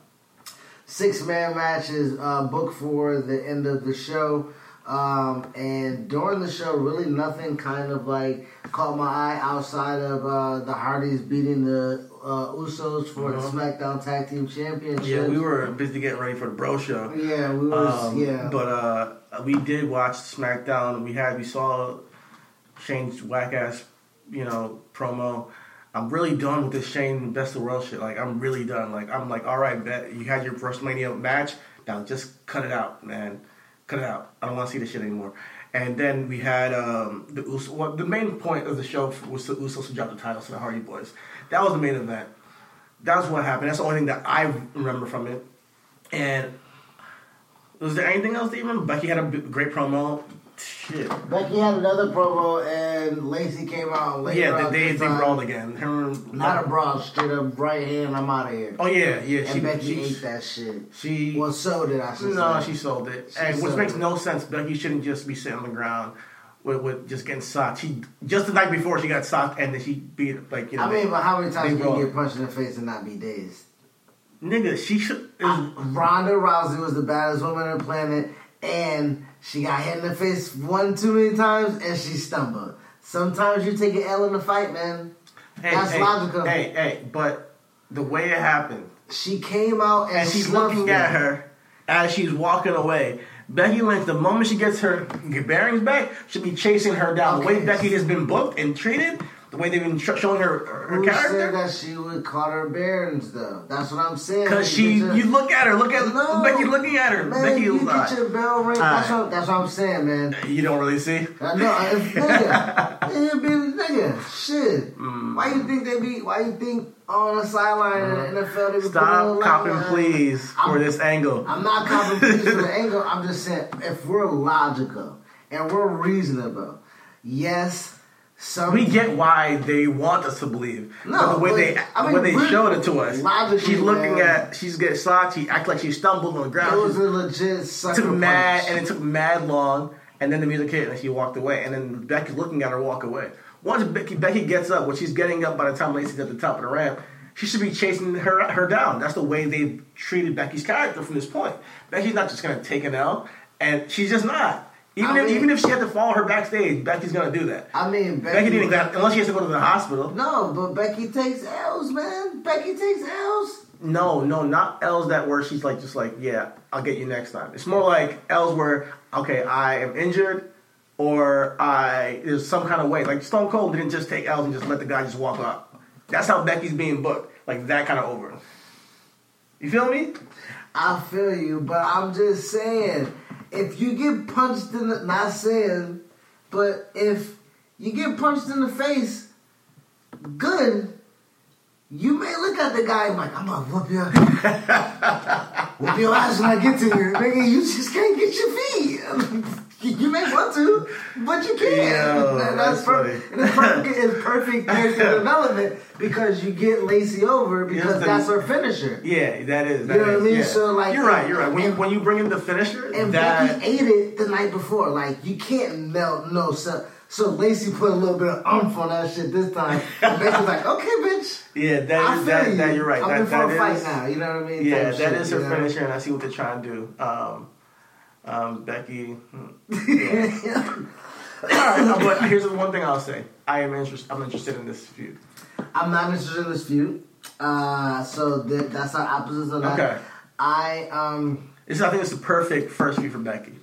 Six man matches uh, booked for the end of the show. Um, and during the show, really nothing kind of like caught my eye outside of uh, the Hardys beating the uh, Usos for Uh-huh. the SmackDown Tag Team Championship. Yeah, we were busy getting ready for the Bro Show. Yeah, we was. Um, yeah, But uh, we did watch SmackDown. We had we saw Shane's whack ass, you know, promo. I'm really done with this Shane Best of World shit. Like I'm really done. Like I'm like, all right, bet you had your WrestleMania match. Now just cut it out, man. Cut it out. I don't want to see this shit anymore. And then we had um, the Uso. Well, the main point of the show was the Usos to drop the titles to the Hardy Boys. That was the main event. That's what happened. That's the only thing that I remember from it. And was there anything else that you remember? Becky had a b- great promo. Shit. Becky had another promo, and Lacey came out later. Yeah, the they, they, this they time. brawled again. Her, Not a brawl, straight up right hand. I'm out of here. Oh yeah, yeah. and She Becky she, ate that shit. she Well, so did I. Should no, say. she sold it, She and which makes it. no sense. Becky shouldn't just be sitting on the ground with, with just getting socked. She just the night before she got socked, and then she beat like you know. I mean, but how many times can you get punched in the face and not be dazed? nigga, she should. it Ronda Rousey was the baddest woman on the planet, and she got hit in the face one too many times, and she stumbled. Sometimes you take an L in the fight, man. hey, That's hey, logical. Hey, hey, but the way it happened, She came out and, and she's looking at her as she's walking away. Becky Lynch, the moment she gets her bearings back, should be chasing her down. The way Becky has been booked and treated, the way they've been showing her her Who said that she would call her bearings, though? That's what I'm saying. Because she, get you look at her, look at No. Becky looking at her. Man, Becky you get your bell ring. That's, what, that's what I'm saying, man. you don't really see. I know, if nigga, *laughs* nigga, be nigga, shit. Mm. Why you think they be? Why you think on the sideline in the NFL they be Mm. Stop copping, line? please, for I'm- this angle. I'm not copping please for *laughs* the angle. I'm just saying if we're logical and we're reasonable, yes, some We get why they want us to believe. No, but the way they I mean, when they showed it to us, logically, she's looking man. at she's getting. She acts like she stumbled on the ground. It was a legit sucker took mad, punch. and it took mad long. And then the music hit, and she walked away. And then Becky's looking at her walk away. Once Becky Becky gets up, when she's getting up by the time Lacey's at the top of the ramp, she should be chasing her her down. That's the way they've treated Becky's character from this point. Becky's not just gonna take an L, and she's just not. Even I if mean- even if she had to follow her backstage, Becky's gonna do that. I mean, Becky, Becky didn't got, unless she has to go to the hospital. No, but Becky takes L's, man. Becky takes L's. No, no, not L's that where she's like just like, yeah, I'll get you next time. It's more like L's where, okay, I am injured or I there's some kind of way. Like Stone Cold didn't just take L's and just let the guy just walk up. That's how Becky's being booked. Like that kind of over. You feel me? I feel you, but I'm just saying, if you get punched in the, not saying, but if you get punched in the face, good. You may look at the guy and like, I'm gonna whoop your, *laughs* whoop your ass when I get to you, nigga. You just can't get your feet. *laughs* You may want to, but you can't. Yo, And that's funny. and it's perfect, it's perfect *laughs* character development because you get Lacey over because the- that's her finisher. Yeah, that is. That You know what I mean? yeah. So, like- you're right. You're right. When and- when you bring in the finisher, And that Becky ate it the night before. Like you can't melt no so so Lacey put a little bit of umph on that shit this time. And *laughs* Becky's like, okay, bitch. yeah, that I is that, you. that you're right. I'm that, in for a fight now. You know what I mean? Yeah, that is her finisher, and I see what they're trying to do. Um, um, Becky. hmm, Yeah. All right, *laughs* but here's the one thing I'll say: I am interested. I'm interested in this feud. I'm not interested in this feud. Uh, so th- that's our opposites on that. Okay. I um This, I think, it's the perfect first feud for Becky.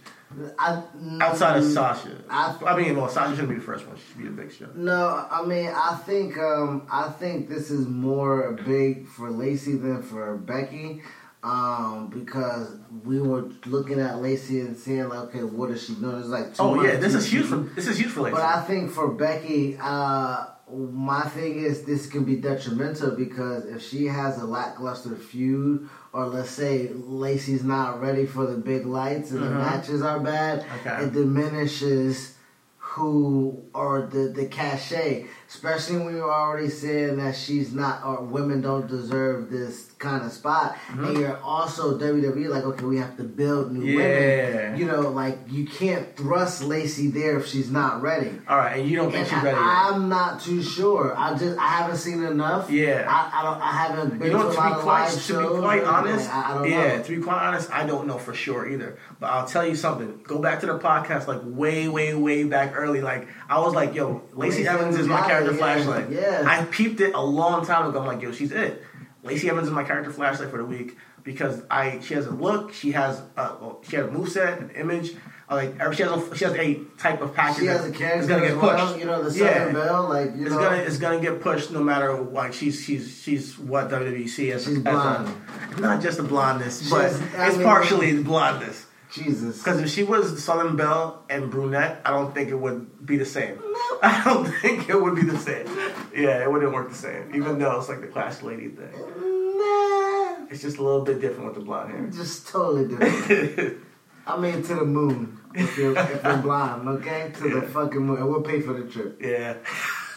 I Outside of mm, Sasha, I- I, mean, well, Sasha shouldn't be the first one. She should be the big show. No, I mean I think um I think this is more big for Lacey than for Becky. Um, because we were looking at Lacey and seeing like, okay, what is she doing? It's like Oh yeah, this is huge for this is huge for Lacey. But I think for Becky, uh, my thing is this can be detrimental because if she has a lackluster feud, or let's say Lacey's not ready for the big lights and the Mhm. matches are bad, Okay. it diminishes who or the the cachet. Especially when you're already saying that she's not or women don't deserve this kind of spot, and mm-hmm. you're also WWE like okay, we have to build new Yeah. women. You know, like you can't thrust Lacey there if she's not ready. All right, and you don't think And she's ready? I, am not too sure. I just I haven't seen enough. Yeah. I, I don't. I haven't been You know, to to a be lot of quite to be quite honest, I, I don't yeah, know. to be quite honest, I don't know for sure either. But I'll tell you something. Go back to the podcast like way, way, way back early. Like I was like, yo, Lacey Lacey Evans is my got character yeah, flashlight. yeah. I peeped it a long time ago. I'm like, yo, she's it. Lacey Evans is my character flashlight for the week because I she has a look, she has a, well, she has a moveset, an image. Like she has a, she has a type of package. She has a character gonna as get well. pushed. You know the Yeah. Southern Belle. Like you It's know. gonna it's gonna get pushed no matter like she's she's she's what WWE sees as, She's as blonde. a, not just the blondness, but I it's mean- partially the blondness. Jesus. Because if she was Southern Belle and brunette, I don't think it would be the same. *laughs* I don't think it would be the same. Yeah, it wouldn't work the same. Even though it's like the Clash Lady thing, Nah, it's just a little bit different with the blonde hair. just totally different. *laughs* I mean, to the moon if you're if you're *laughs* blind. Okay, to the fucking moon. And we'll pay for the trip. Yeah.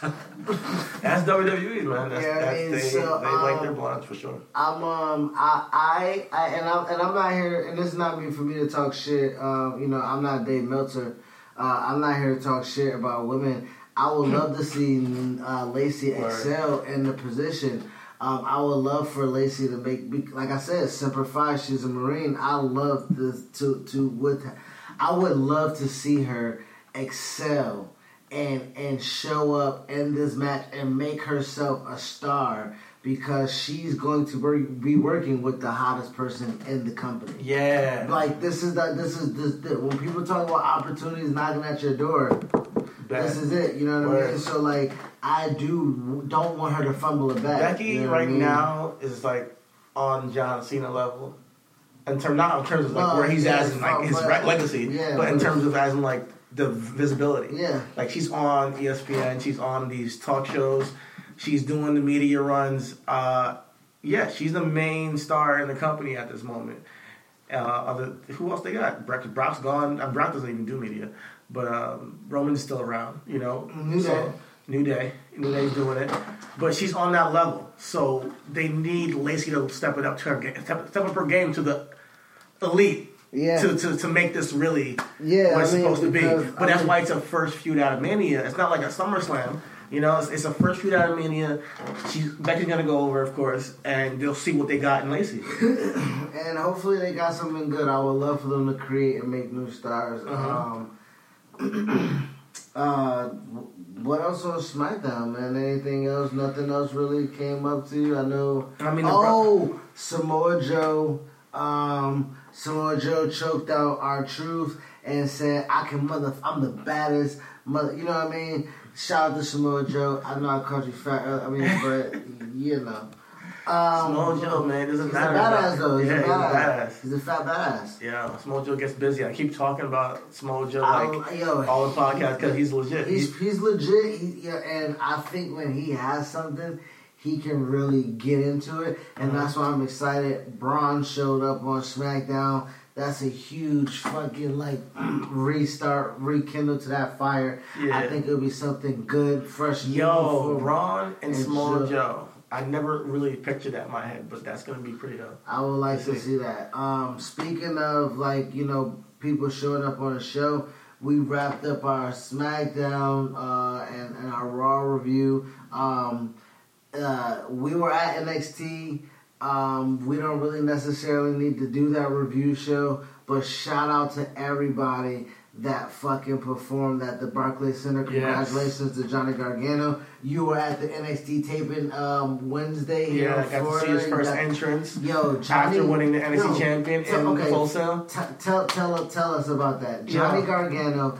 *laughs* That's WWE, man. That's, Yeah, that's, they, so, they like their um, blondes for sure. I'm um I I, I and I'm and I'm not here and this is not me for me to talk shit. Um, you know, I'm not Dave Meltzer. Uh, I'm not here to talk shit about women. I would love to see uh, Lacey Word. excel in the position. Um, I would love for Lacey to make, be- like I said, Semper Fi. She's a Marine. I love this to to with. I would love to see her excel and and show up in this match and make herself a star because she's going to be- be working with the hottest person in the company. Yeah. Like this is that this is this, the, when people talk about opportunities knocking at your door. This is it. You know what I Word. mean? So like I do don't want her to fumble it back. Becky you know what I right mean? now is like on John Cena level. In term, not in terms of like Well, where he's yeah, as in like his but- legacy, yeah, but in terms of as in like the visibility. Yeah. Like she's on ESPN, she's on these talk shows, she's doing the media runs. Uh, yeah, she's the main star in the company at this moment. Uh, other, who else they got? Brock, Brock's gone. Uh, Brock doesn't even do media, but um, Roman's still around. You know, New Day. New Day, New Day's doing it, but she's on that level. So they need Lacey to step it up to her, step, step up her game to the elite. Yeah. To, to, to make this really Yeah, what it's I mean, supposed to be. But I that's mean- why it's a first feud out of Mania. It's not like a SummerSlam. You know, it's, it's a first feud out of Mania. She's Becky's gonna go over, of course, and they'll see what they got in Lacey. *coughs* and hopefully they got something good. I would love for them to create and make new stars. Uh-huh. Um, *clears throat* uh, what else on SmackDown, man? Anything else? Nothing else really came up to you? I know. I mean, oh, Samoa Joe. Um, Samoa Joe choked out R-Truth and said, "I can mother. I'm the baddest mother." You know what I mean? Shout out to Samoa Joe. I know I called you fat. earlier, I mean, *laughs* but you know. Um, Samoa Joe, man, it doesn't he's a badass though. He's Yeah, a he's a badass. badass. He's a fat badass. Yeah, Samoa Joe gets busy. I keep talking about Samoa Joe like I- yo, all the podcasts because he's legit. He's he's legit. He, yeah, and I think when he has something, he can really get into it, and Uh-huh. that's why I'm excited. Braun showed up on SmackDown that's a huge fucking like *clears throat* restart, rekindle to that fire. Yeah. I think it'll be something good, fresh. Yo, Braun and and Samoa Joe. Joe. I never really pictured that in my head, but that's gonna be pretty dope. I would like to see. see that. Um, speaking of like you know people showing up on a show, we wrapped up our SmackDown uh, and, and our Raw review. Um, uh, we were at NXT. Um, we don't really necessarily need to do that review show, but shout out to everybody that fucking performed at the Barclays Center. Yes. Congratulations to Johnny Gargano. You were at the NXT taping um, Wednesday here Yeah, I got to see his first got- entrance Yo, Johnny, after winning the NXT yo, champion tell- in okay, Full Sail. T- tell tell tell us about that. Johnny Yeah. Gargano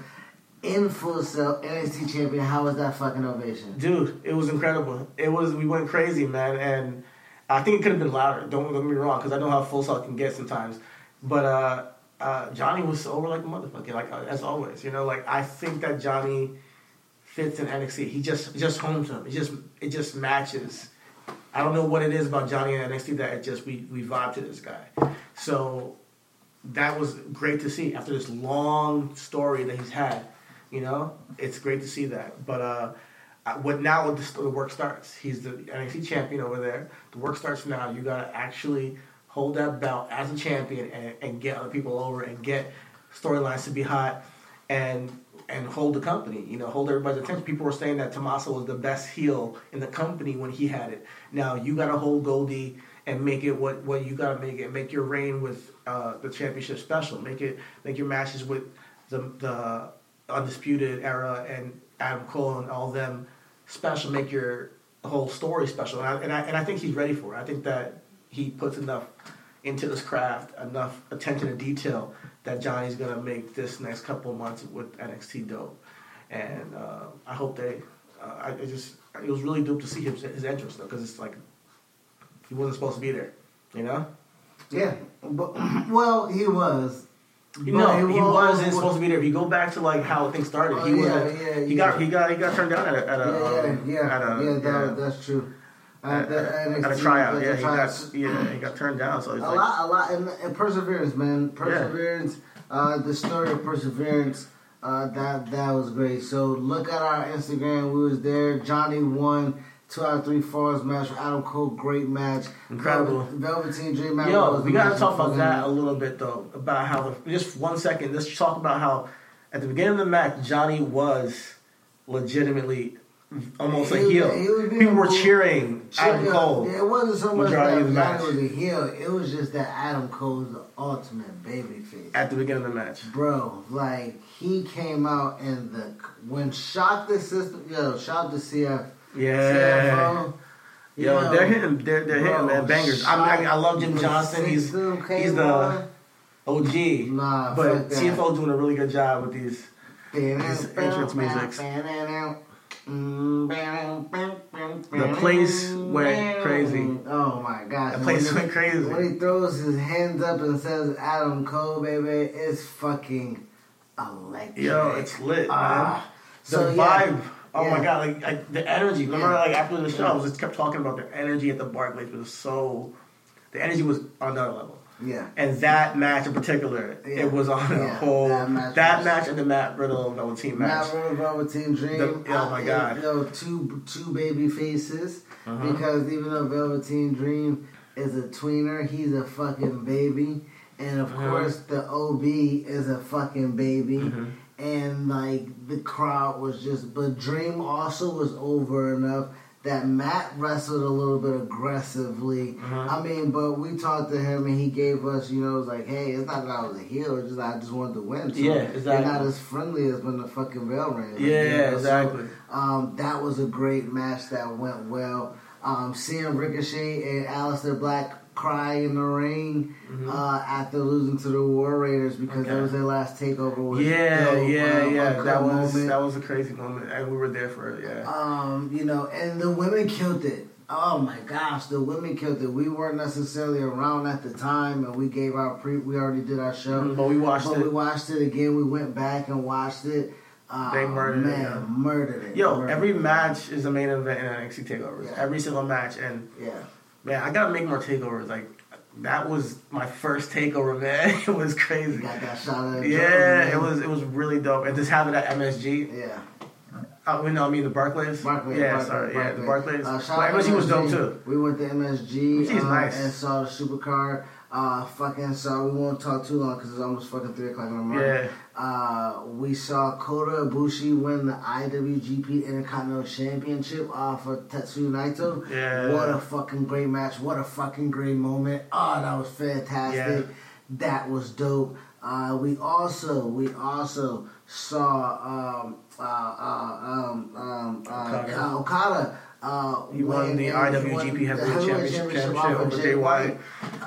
in Full Sail, NXT champion. How was that fucking ovation? Dude, it was incredible. It was we went crazy, man, and I think it could have been louder. Don't get me wrong, because I know how full Sail can get sometimes. But uh, uh, Johnny was over like a motherfucker, like uh, as always. You know, like I think that Johnny fits in NXT. He just just homes him. It just it just matches. I don't know what it is about Johnny and NXT that it just we we vibe to this guy. So that was great to see after this long story that he's had. You know, it's great to see that. But uh, what now? The, the work starts? He's the NXT champion over there. The work starts now. You gotta actually hold that belt as a champion and, and get other people over and get storylines to be hot and and hold the company. You know, hold everybody's attention. People were saying that Tommaso was the best heel in the company when he had it. Now you gotta hold Goldie and make it what, what you gotta make it. Make your reign with uh, the championship special. Make it make your matches with the the undisputed era and Adam Cole and all them special. Make your whole story special. And I, and I and I think he's ready for it. I think that he puts enough into this craft, enough attention to detail that Johnny's gonna make this next couple months with NXT dope. And uh, I hope they. Uh, I it just it was really dope to see his his entrance though, because it's like he wasn't supposed to be there, you know. Yeah, but *clears throat* well, he was. Know, he wa- wasn't supposed to be there. If you go back to like how things started, Oh, he was. yeah, yeah, he yeah. got he got he got turned down at a, at Yeah, a yeah, um, yeah, at a, yeah. That, That's true. at, At, at, at a tryout. Yeah, he got yeah he got turned down. So a like lot, a lot, and, and perseverance, man. Perseverance. Uh, the story of perseverance. Uh, that that was great. So look at our Instagram. We was there. Johnny won two out of three falls match. with Adam Cole, great match. Incredible. Velvet, Velveteen Dream match. Yo, we gotta talk about that a little bit though. About how the, just one second. Let's talk about how at the beginning of the match, Johnny was legitimately almost a He was- heel. he was People were cheering Adam Cole. Yeah, It wasn't so much that the Johnny match. was a heel. It was just that Adam Cole is the ultimate babyface. At the beginning of the match, Bro, like he came out and the when shock the system. Yo, shout to CF. Yeah. Yo, Yo, they're hitting, they're they're hitting man bangers. I, mean, I, I love Jim Johnston. He's he's the. OG. Nah, but. CFO doing a really good job with these. His entrance musics. The place went crazy. Oh my gosh. The place went crazy. When he throws his hands up and says Adam Cole, baby, it's fucking electric. Yo, it's lit, man. Ah. The So, yeah. Oh Yeah. my god, like, like the energy. Remember, Yeah. like after the show, Yeah. I was just kept talking about the energy at the Barclays it was so. The energy was on another level. Yeah. And that match in particular, Yeah. it was on a whole. that That match match, was- and the Matt Riddle Velveteen match. Matt Riddle, Velveteen Dream. The- oh my God. Yo, two two baby faces. Uh-huh. Because even though Velveteen Dream is a tweener, he's a fucking baby. And of Uh-huh. course, the OB is a fucking baby. Mhm. And like the crowd was just, but Dream also was over enough that Matt wrestled a little bit aggressively. Uh-huh. I mean, but we talked to him and he gave us, you know, it was like, hey, it's not that I was a heel, it's just I just wanted to win. So Yeah, You're exactly. not as friendly as when the fucking bell rang. Yeah, You know, so, exactly. um, that was a great match that went well. Um, seeing Ricochet and Aleister Black cry in the ring uh, after losing to the War Raiders because Mm-hmm. Okay. that was their last takeover. Yeah, dope, yeah, uh, yeah. That was moment. that was a crazy moment, and we were there for it. Yeah. Um, you know, and the women killed it. Oh my gosh, the women killed it. We weren't necessarily around at the time, and we gave our pre. We already did our show, Mhm, but we watched but it. we watched it again. We went back and watched it. Uh, They murdered it, man, yeah. murdered it. Yo, murdered every it. match is a main event in NXT takeovers. Yeah. Every single match, and Yeah, man, I gotta make more takeovers. Like that was my first takeover, man. *laughs* It was crazy. Got that shot of Yeah, it was it was really dope, and just having that MSG. Yeah. Uh, no, I mean the Barclays. Barclays. Yeah, Barclays, sorry, yeah, the Barclays. Uh, shout but out MSG was dope too. We went to MSG MSG is uh, nice. and saw the Supercard. Uh, fucking so we won't talk too long because it's almost fucking three o'clock in the morning. Yeah. Uh, we saw Kota Ibushi win the IWGP Intercontinental Championship off of Tetsuya Naito. Yeah. What a fucking great match. What a fucking great moment. Oh, that was fantastic. Yeah. That was dope. Uh, we also we also saw um, uh, uh, um, um, uh, Okada. uh, Okada. Uh, He won the IWGP Heavyweight Championship, championship over Jay White.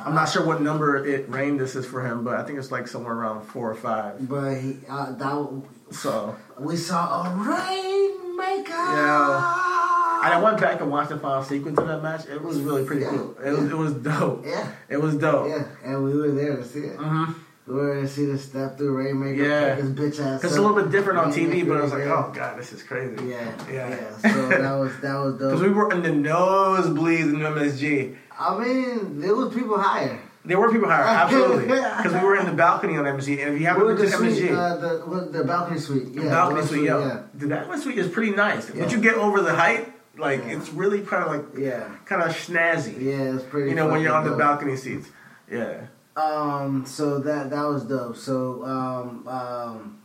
I'm not sure what number it reigned this is for him, but I think it's like somewhere around four or five. But he, uh, that So we saw a rainmaker. Yeah. and I went back and watched the final sequence of that match. It was really pretty Yeah. cool. It was it was dope. Yeah, It was dope. yeah, and we were there to see it. hmm We were to see the step through rainmaker. Yeah. his bitch ass. It's a little bit different on TV, but I was like, oh god, this is crazy. Yeah, Yeah. yeah. So that was that was *laughs* dope. Because we were in the nosebleeds in MSG. I mean, there was people higher. There were people higher, absolutely. *laughs* Because we were in the balcony on MSG, and if you We haven't were been the to MSG, uh, the the balcony suite. Yeah, the balcony the suite, Yeah, the balcony suite is pretty nice. Yeah. Once you get over the height, like Yeah. it's really kind of like yeah, kind of snazzy. yeah. It's pretty. You know, when you're on fucking the balcony seats. Yeah. Um, so that that was dope. So um, um,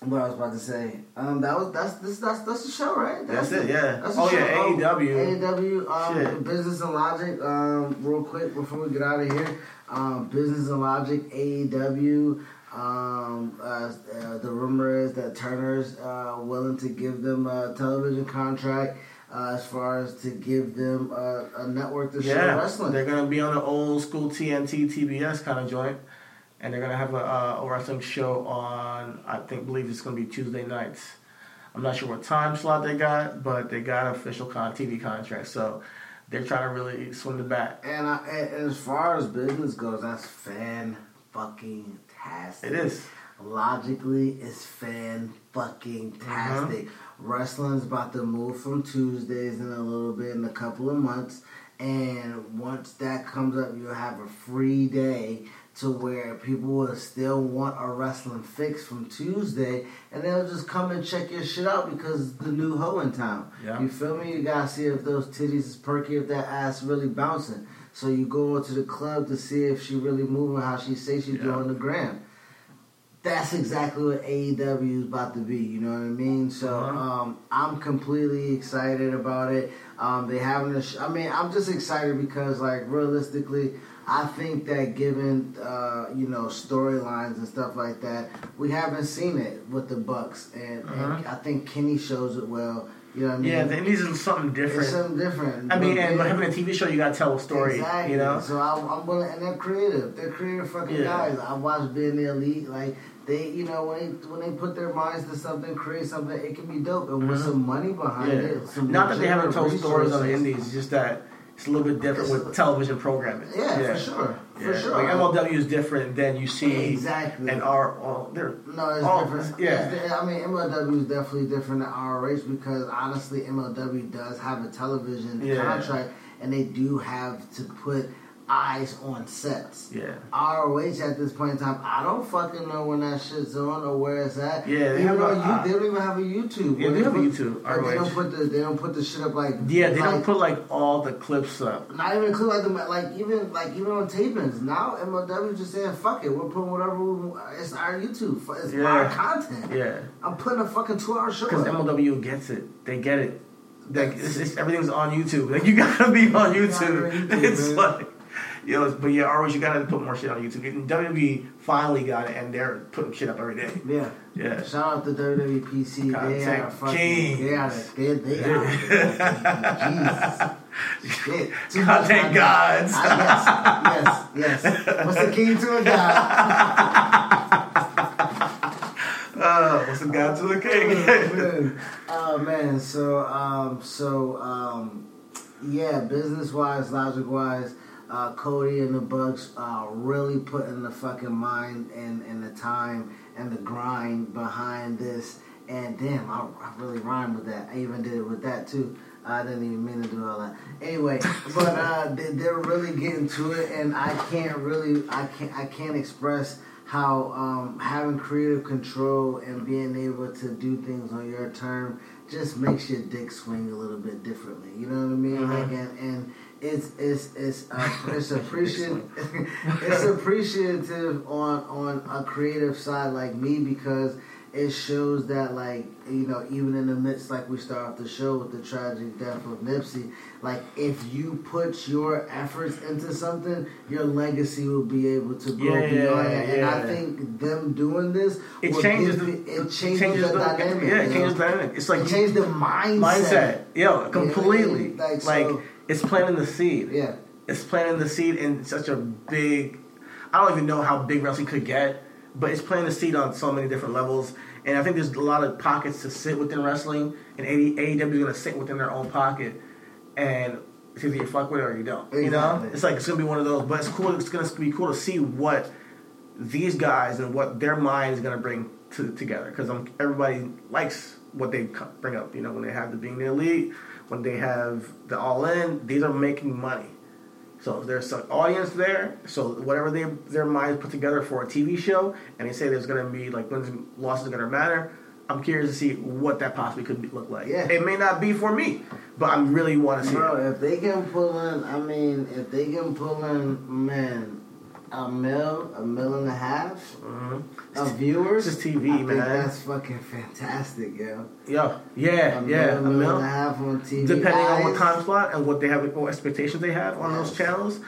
what I was about to say. Um, that was that's this that's that's the show, right? That's it, yeah. That's Oh, yeah, show. AEW. AEW. Um, Shit. Business and Logic. Um, real quick before we get out of here. Um, Business and Logic. AEW. Um, uh, uh, the rumor is that Turner's uh, willing to give them a television contract uh, as far as to give them a, a network to show Yeah. wrestling. They're going to be on an old school TNT, TBS kind of joint. And they're going to have a, uh, a wrestling show on, I think, believe it's going to be Tuesday nights. I'm not sure what time slot they got, but they got an official con- TV contract. So they're trying to really swing the bat. And, I, and as far as business goes, that's fan fucking tastic. It is. Logically, it's fan fucking tastic. Wrestling's about to move from Tuesdays in a little bit in a couple of months, and once that comes up, you'll have a free day to where people will still want a wrestling fix from Tuesday, and they'll just come and check your shit out because the new hoe in town. Yeah. You feel me? You gotta see if those titties is perky, if that ass really bouncing. So you go to the club to see if she really moving how she say she's Yeah. doing the gram. That's exactly what AEW is about to be. You know what I mean? So Uh-huh. um, I'm completely excited about it. Um, they having a. Sh- I mean, I'm just excited because, like, realistically, I think that given uh, you know storylines and stuff like that, we haven't seen it with the Bucks, and, and Uh-huh. I think Kenny shows it well. You know what I mean? Yeah, they need something it's different. something different. I mean, But and they- having a TV show, you got to tell a story. Exactly. You know? So I, I'm willing, and they're creative. They're creative fucking Yeah. guys. I watched being the elite. Like they, you know, when they when they put their minds to something, create something, it can be dope, and with Mhm. some money behind Yeah. it. Some Not that they haven't told legitimate stories on the indies, it's just that it's a little bit different with television programming. Yeah, for sure, for Yeah. sure. Like MLW is different than you see Exactly. and our well, they're No, it's Oh, different. yeah. It's I mean, MLW is definitely different than ROH because honestly, MLW does have a television Yeah. contract, and they do have to put eyes on sets. yeah. ROH at this point in time, I don't fucking know when that shit's on or where it's at. Yeah, they even have a- you, uh, they don't even have a YouTube. Yeah, where they have a YouTube, but They don't put the they don't put the shit up like Yeah, they like, don't put like all the clips up. not even include like the like even like even on tapings. Now MLW just saying fuck it, we're putting whatever we, it's our YouTube, it's Yeah. our content. Yeah. I'm putting a fucking two hour show. Because. MLW gets it. They get it. Like it's, it's, everything's on YouTube. Like you gotta be on YouTube. gotta be on YouTube, *laughs* it's man. like know, but yeah, always you gotta put more shit on YouTube. And WWE finally got it and they're putting shit up every day. yeah. Yeah. Shout out to WWPC. They Content are fucking. kings. They are. They, they are. *laughs* Jesus. Shit. Too much Content content. gods. Ah, yes, yes, yes. What's the king to a god? *laughs* Uh, what's the God to the oh, King? Oh man, so um, so um, yeah, business wise, logic wise, uh, Cody and the Bucks uh, really putting the fucking mind and, and the time and the grind behind this, And damn, I, I really rhymed with that. I even did it with that too. I didn't even mean to do all that. Anyway, but uh, they, they're really getting to it, and I can't really, I can't, I can't express how um, having creative control and being able to do things on your term just makes your dick swing a little bit differently. You know what I mean? Mhm. Like, and, and it's it's it's uh, *laughs* it's appreciative *laughs* it's appreciative on on a creative side like me because it shows that like you know even in the midst like we start off the show with the tragic death of Nipsey like if you put your efforts into something your legacy will be able to grow Yeah, beyond that and I think them doing this It changes the, it changes, the, dynamic Yeah, it you changes the dynamic. It's like it changes the mindset mindset. Yo, completely. Like, like so- it's planting the seed. yeah It's planting the seed in such a big. I don't even know how big wrestling could get, but it's planting the seed on so many different levels. And I think there's a lot of pockets to sit within wrestling, and AEW is going to sit within their own pocket, and it's either you fuck with it or you don't. You know, it's like it's going to be one of those. But it's cool. It's going to be cool to see what these guys and what their mind is going to bring to, together because everybody likes what they bring up. You know, when they have the being the elite, when they have the all in, these are making money. So there's an audience there. So whatever they their minds put together for a TV show, and they say there's going to be like wins and losses are going to matter. I'm curious to see what that possibly could be, look like. Yeah. It may not be for me, but I really want to see Bro, it. if they can pull in, I mean, if they can pull in, man, a mil, a mil and a half Mhm. of viewers, It's just TV, I man. that's fucking fantastic, yo. Yeah, yeah, a yeah. mil, A mil mil. and a half on TV. depending on what time slot and what they have, what expectations they have on those channels.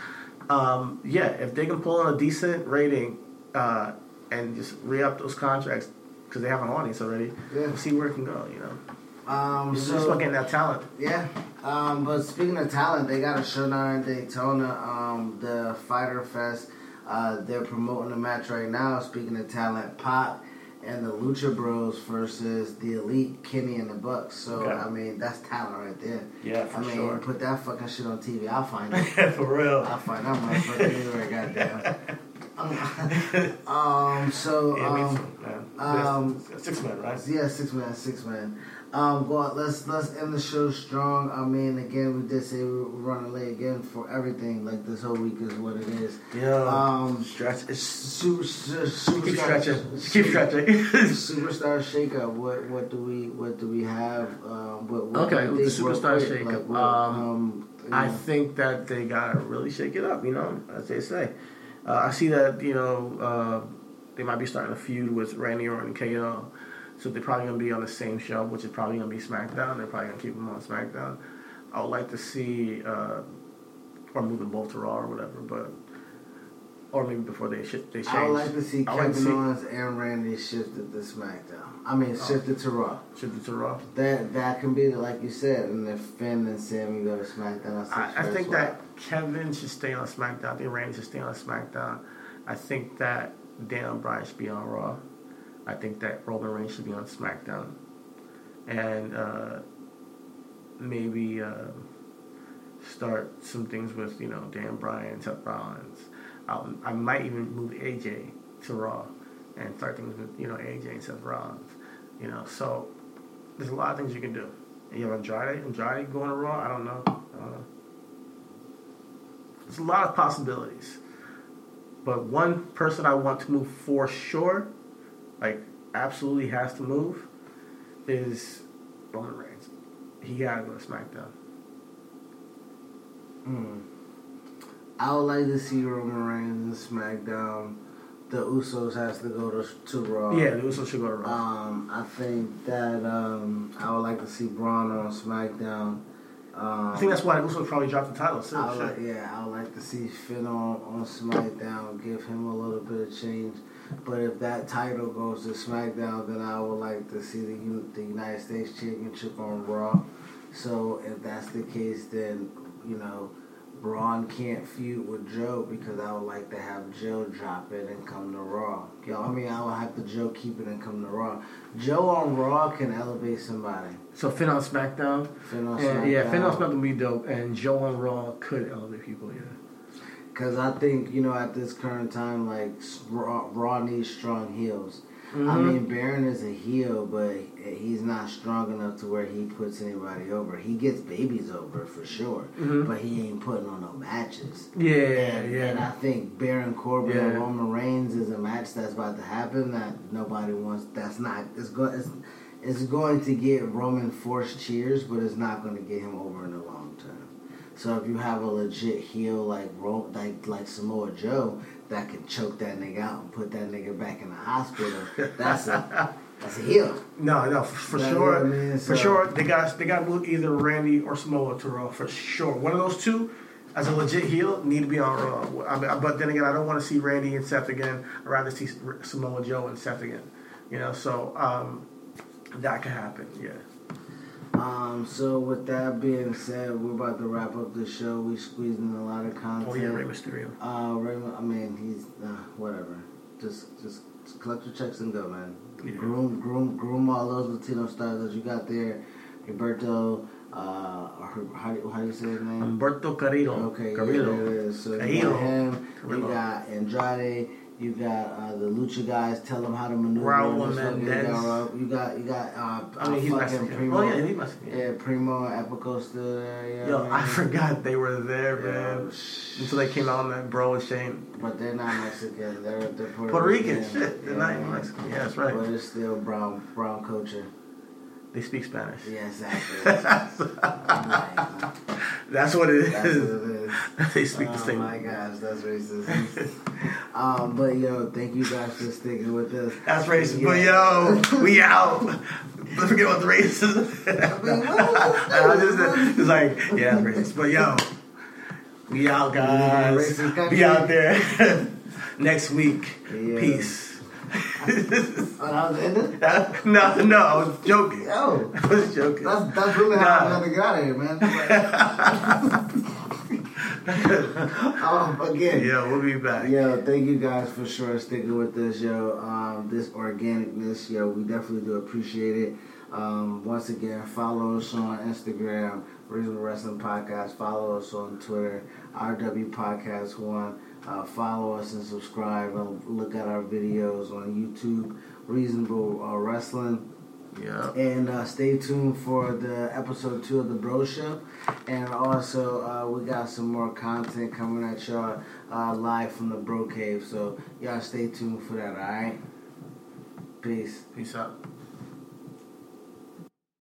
Um, yeah, if they can pull in a decent rating uh, and just re up those contracts because they have an audience already, Yeah. we'll see where it can go. You know, Um, just so about getting that talent. yeah. Um, but speaking of talent, they got a show down in Daytona. Um, the Fyter Fest. Uh, they're promoting a match right now. Speaking of talent, PAC and the Lucha Bros versus the Elite Kenny and the Bucks. So Okay. I mean, that's talent right there. Yeah, I mean, put that fucking shit on TV. I'll find *laughs* it. for real. I'll find that motherfucker anywhere, goddamn. *laughs* um, so, Yeah, me um, man. um, six men, right? yeah, six man, six man. Um, go on, let's let's end the show strong. I mean, again, we did say we were running late again for everything. Like this whole week is what it is. Yeah. Um, Stretch. It's, super, super, keep stretching. Keep stretching. Superstar shakeup. What what do we what do we have? Um, what, what Okay, do with you the superstar shakeup, what, um, you I think that they gotta really shake it up, you know, as they say. Uh, I see that you know uh, they might be starting a feud with Randy Orton and KO, so they're probably gonna be on the same show, which is probably gonna be SmackDown. They're probably gonna keep them on SmackDown. I would like to see, uh, or move them both to Raw or whatever, but or maybe before they sh- they change. I would like to see like Kevin to see- Owens and Randy shifted to SmackDown. I mean, Oh. shifted to Raw. shift it to Raw. That that can be like you said, and if Finn and Sami go to SmackDown, I, I think that Kevin should stay on SmackDown. I think Randy should stay on SmackDown. I think that Daniel Bryan should be on Raw. I think that Roman Reigns should be on SmackDown. And uh, maybe uh, start some things with, you know, Dan Bryan Seth Rollins. Um, I might even move AJ to Raw and start things with, you know, AJ and Seth Rollins. You know, so there's a lot of things you can do. You have Andrade, Andrade going to Raw. I don't know. There's a lot of possibilities, but one person I want to move for sure, like absolutely has to move, is Roman Reigns. He gotta go to SmackDown. Mm. I would like to see Roman Reigns in SmackDown. The Usos has to go to to Raw. yeah, the Usos should go to Raw. Um, I think that um, I would like to see Braun on SmackDown. Um, I think that's why the Usos probably dropped the title. too. I like, yeah, I would like to see Finn on, on SmackDown, give him a little bit of change. But if that title goes to SmackDown, then I would like to see the the United States Championship on Raw. So if that's the case, then you know Braun can't feud with Joe because I would like to have Joe drop it and come to Raw. You know, I mean, I would have to Joe keep it and come to Raw. Joe on Raw can elevate somebody. So Finn on SmackDown. Finn on And, yeah, Finn on SmackDown. SmackDown would be dope, and Joe on Raw could elevate people. Yeah. Because I think, you know, at this current time, like, Raw, Raw needs strong heels. I mean, Baron is a heel, but he's not strong enough to where he puts anybody over. He gets babies over for sure, Mhm. but he ain't putting on no matches. Yeah, and, and I think Baron Corbin Yeah. and Roman Reigns is a match that's about to happen that nobody wants. That's not. It's going. It's, it's going to get Roman forced cheers, but it's not going to get him over in the long term. So if you have a legit heel like Ro- like like Samoa Joe that can choke that nigga out and put that nigga back in the hospital, that's a *laughs* that's a heel. No, no, for, for sure. I mean, for sure, they got they got to move either Randy or Samoa to Raw for sure. One of those two, as a legit heel, need to be on Raw. I mean, but then again, I don't want to see Randy and Seth again. I'd rather see Samoa Joe and Seth again. You know, so um, that could happen. Yeah. Um, so with that being said, we're about to wrap up the show. We squeezed in a lot of content. Oh yeah, Rey Mysterio. Uh, Raymond, I mean, he's uh, whatever. Just, just collect your checks and go, man. Yeah. Groom, groom, groom all those Latino stars that you got there. Roberto, uh, how do you, how do you say his name? Humberto Carrillo. Okay, yeah, Carrillo. there it is. So Carrillo. got him. Carrillo. You got Andrade. You got uh, the Lucha guys. Tell them how to maneuver. Raul and Mendez. You got, you got, uh, I mean, he's uh, Mexican. Primo. Oh yeah, he's Mexican. Yeah, Primo and Epico still there. Yeah, Yo, I forgot they were there, Yeah, man. Until they came out on that bro and Shane. But they're not Mexican. They're they're Puerto, Puerto Rican, shit. They're not even Mexican. Yeah, that's right. But it's still brown brown culture. They speak Spanish. Yeah, exactly. *laughs* That's what it is. that's what is. *laughs* they speak the same. oh my gosh, that's racist. *laughs* um, but yo, thank you guys for sticking with us. That's racist. Yeah. But yo, *laughs* we out. Don't forget about the racism. mean, I this? just, it's like, yeah, racist. But yo, we out, guys. Be out there next week. Yeah. Peace. Oh, the end? no, no, I was joking. Yo, I was joking. that's that's really how I'm Nah. gonna get out of here, man. *laughs* um, again, Yeah, we'll be back. Yo, thank you guys for sure sticking with us, yo. Um, this organicness, yo, we definitely do appreciate it. Um, once again, follow us on Instagram, Reasonable Wrestling Podcast. Follow us on Twitter, RW Podcast One. Uh, follow us and subscribe. And look at our videos on YouTube, Reasonable uh, Wrestling. Yeah. And uh, stay tuned for the episode two of the Bro Show. And also, uh, we got some more content coming at y'all uh, live from the Bro Cave. So, y'all stay tuned for that, alright? Peace. Peace out.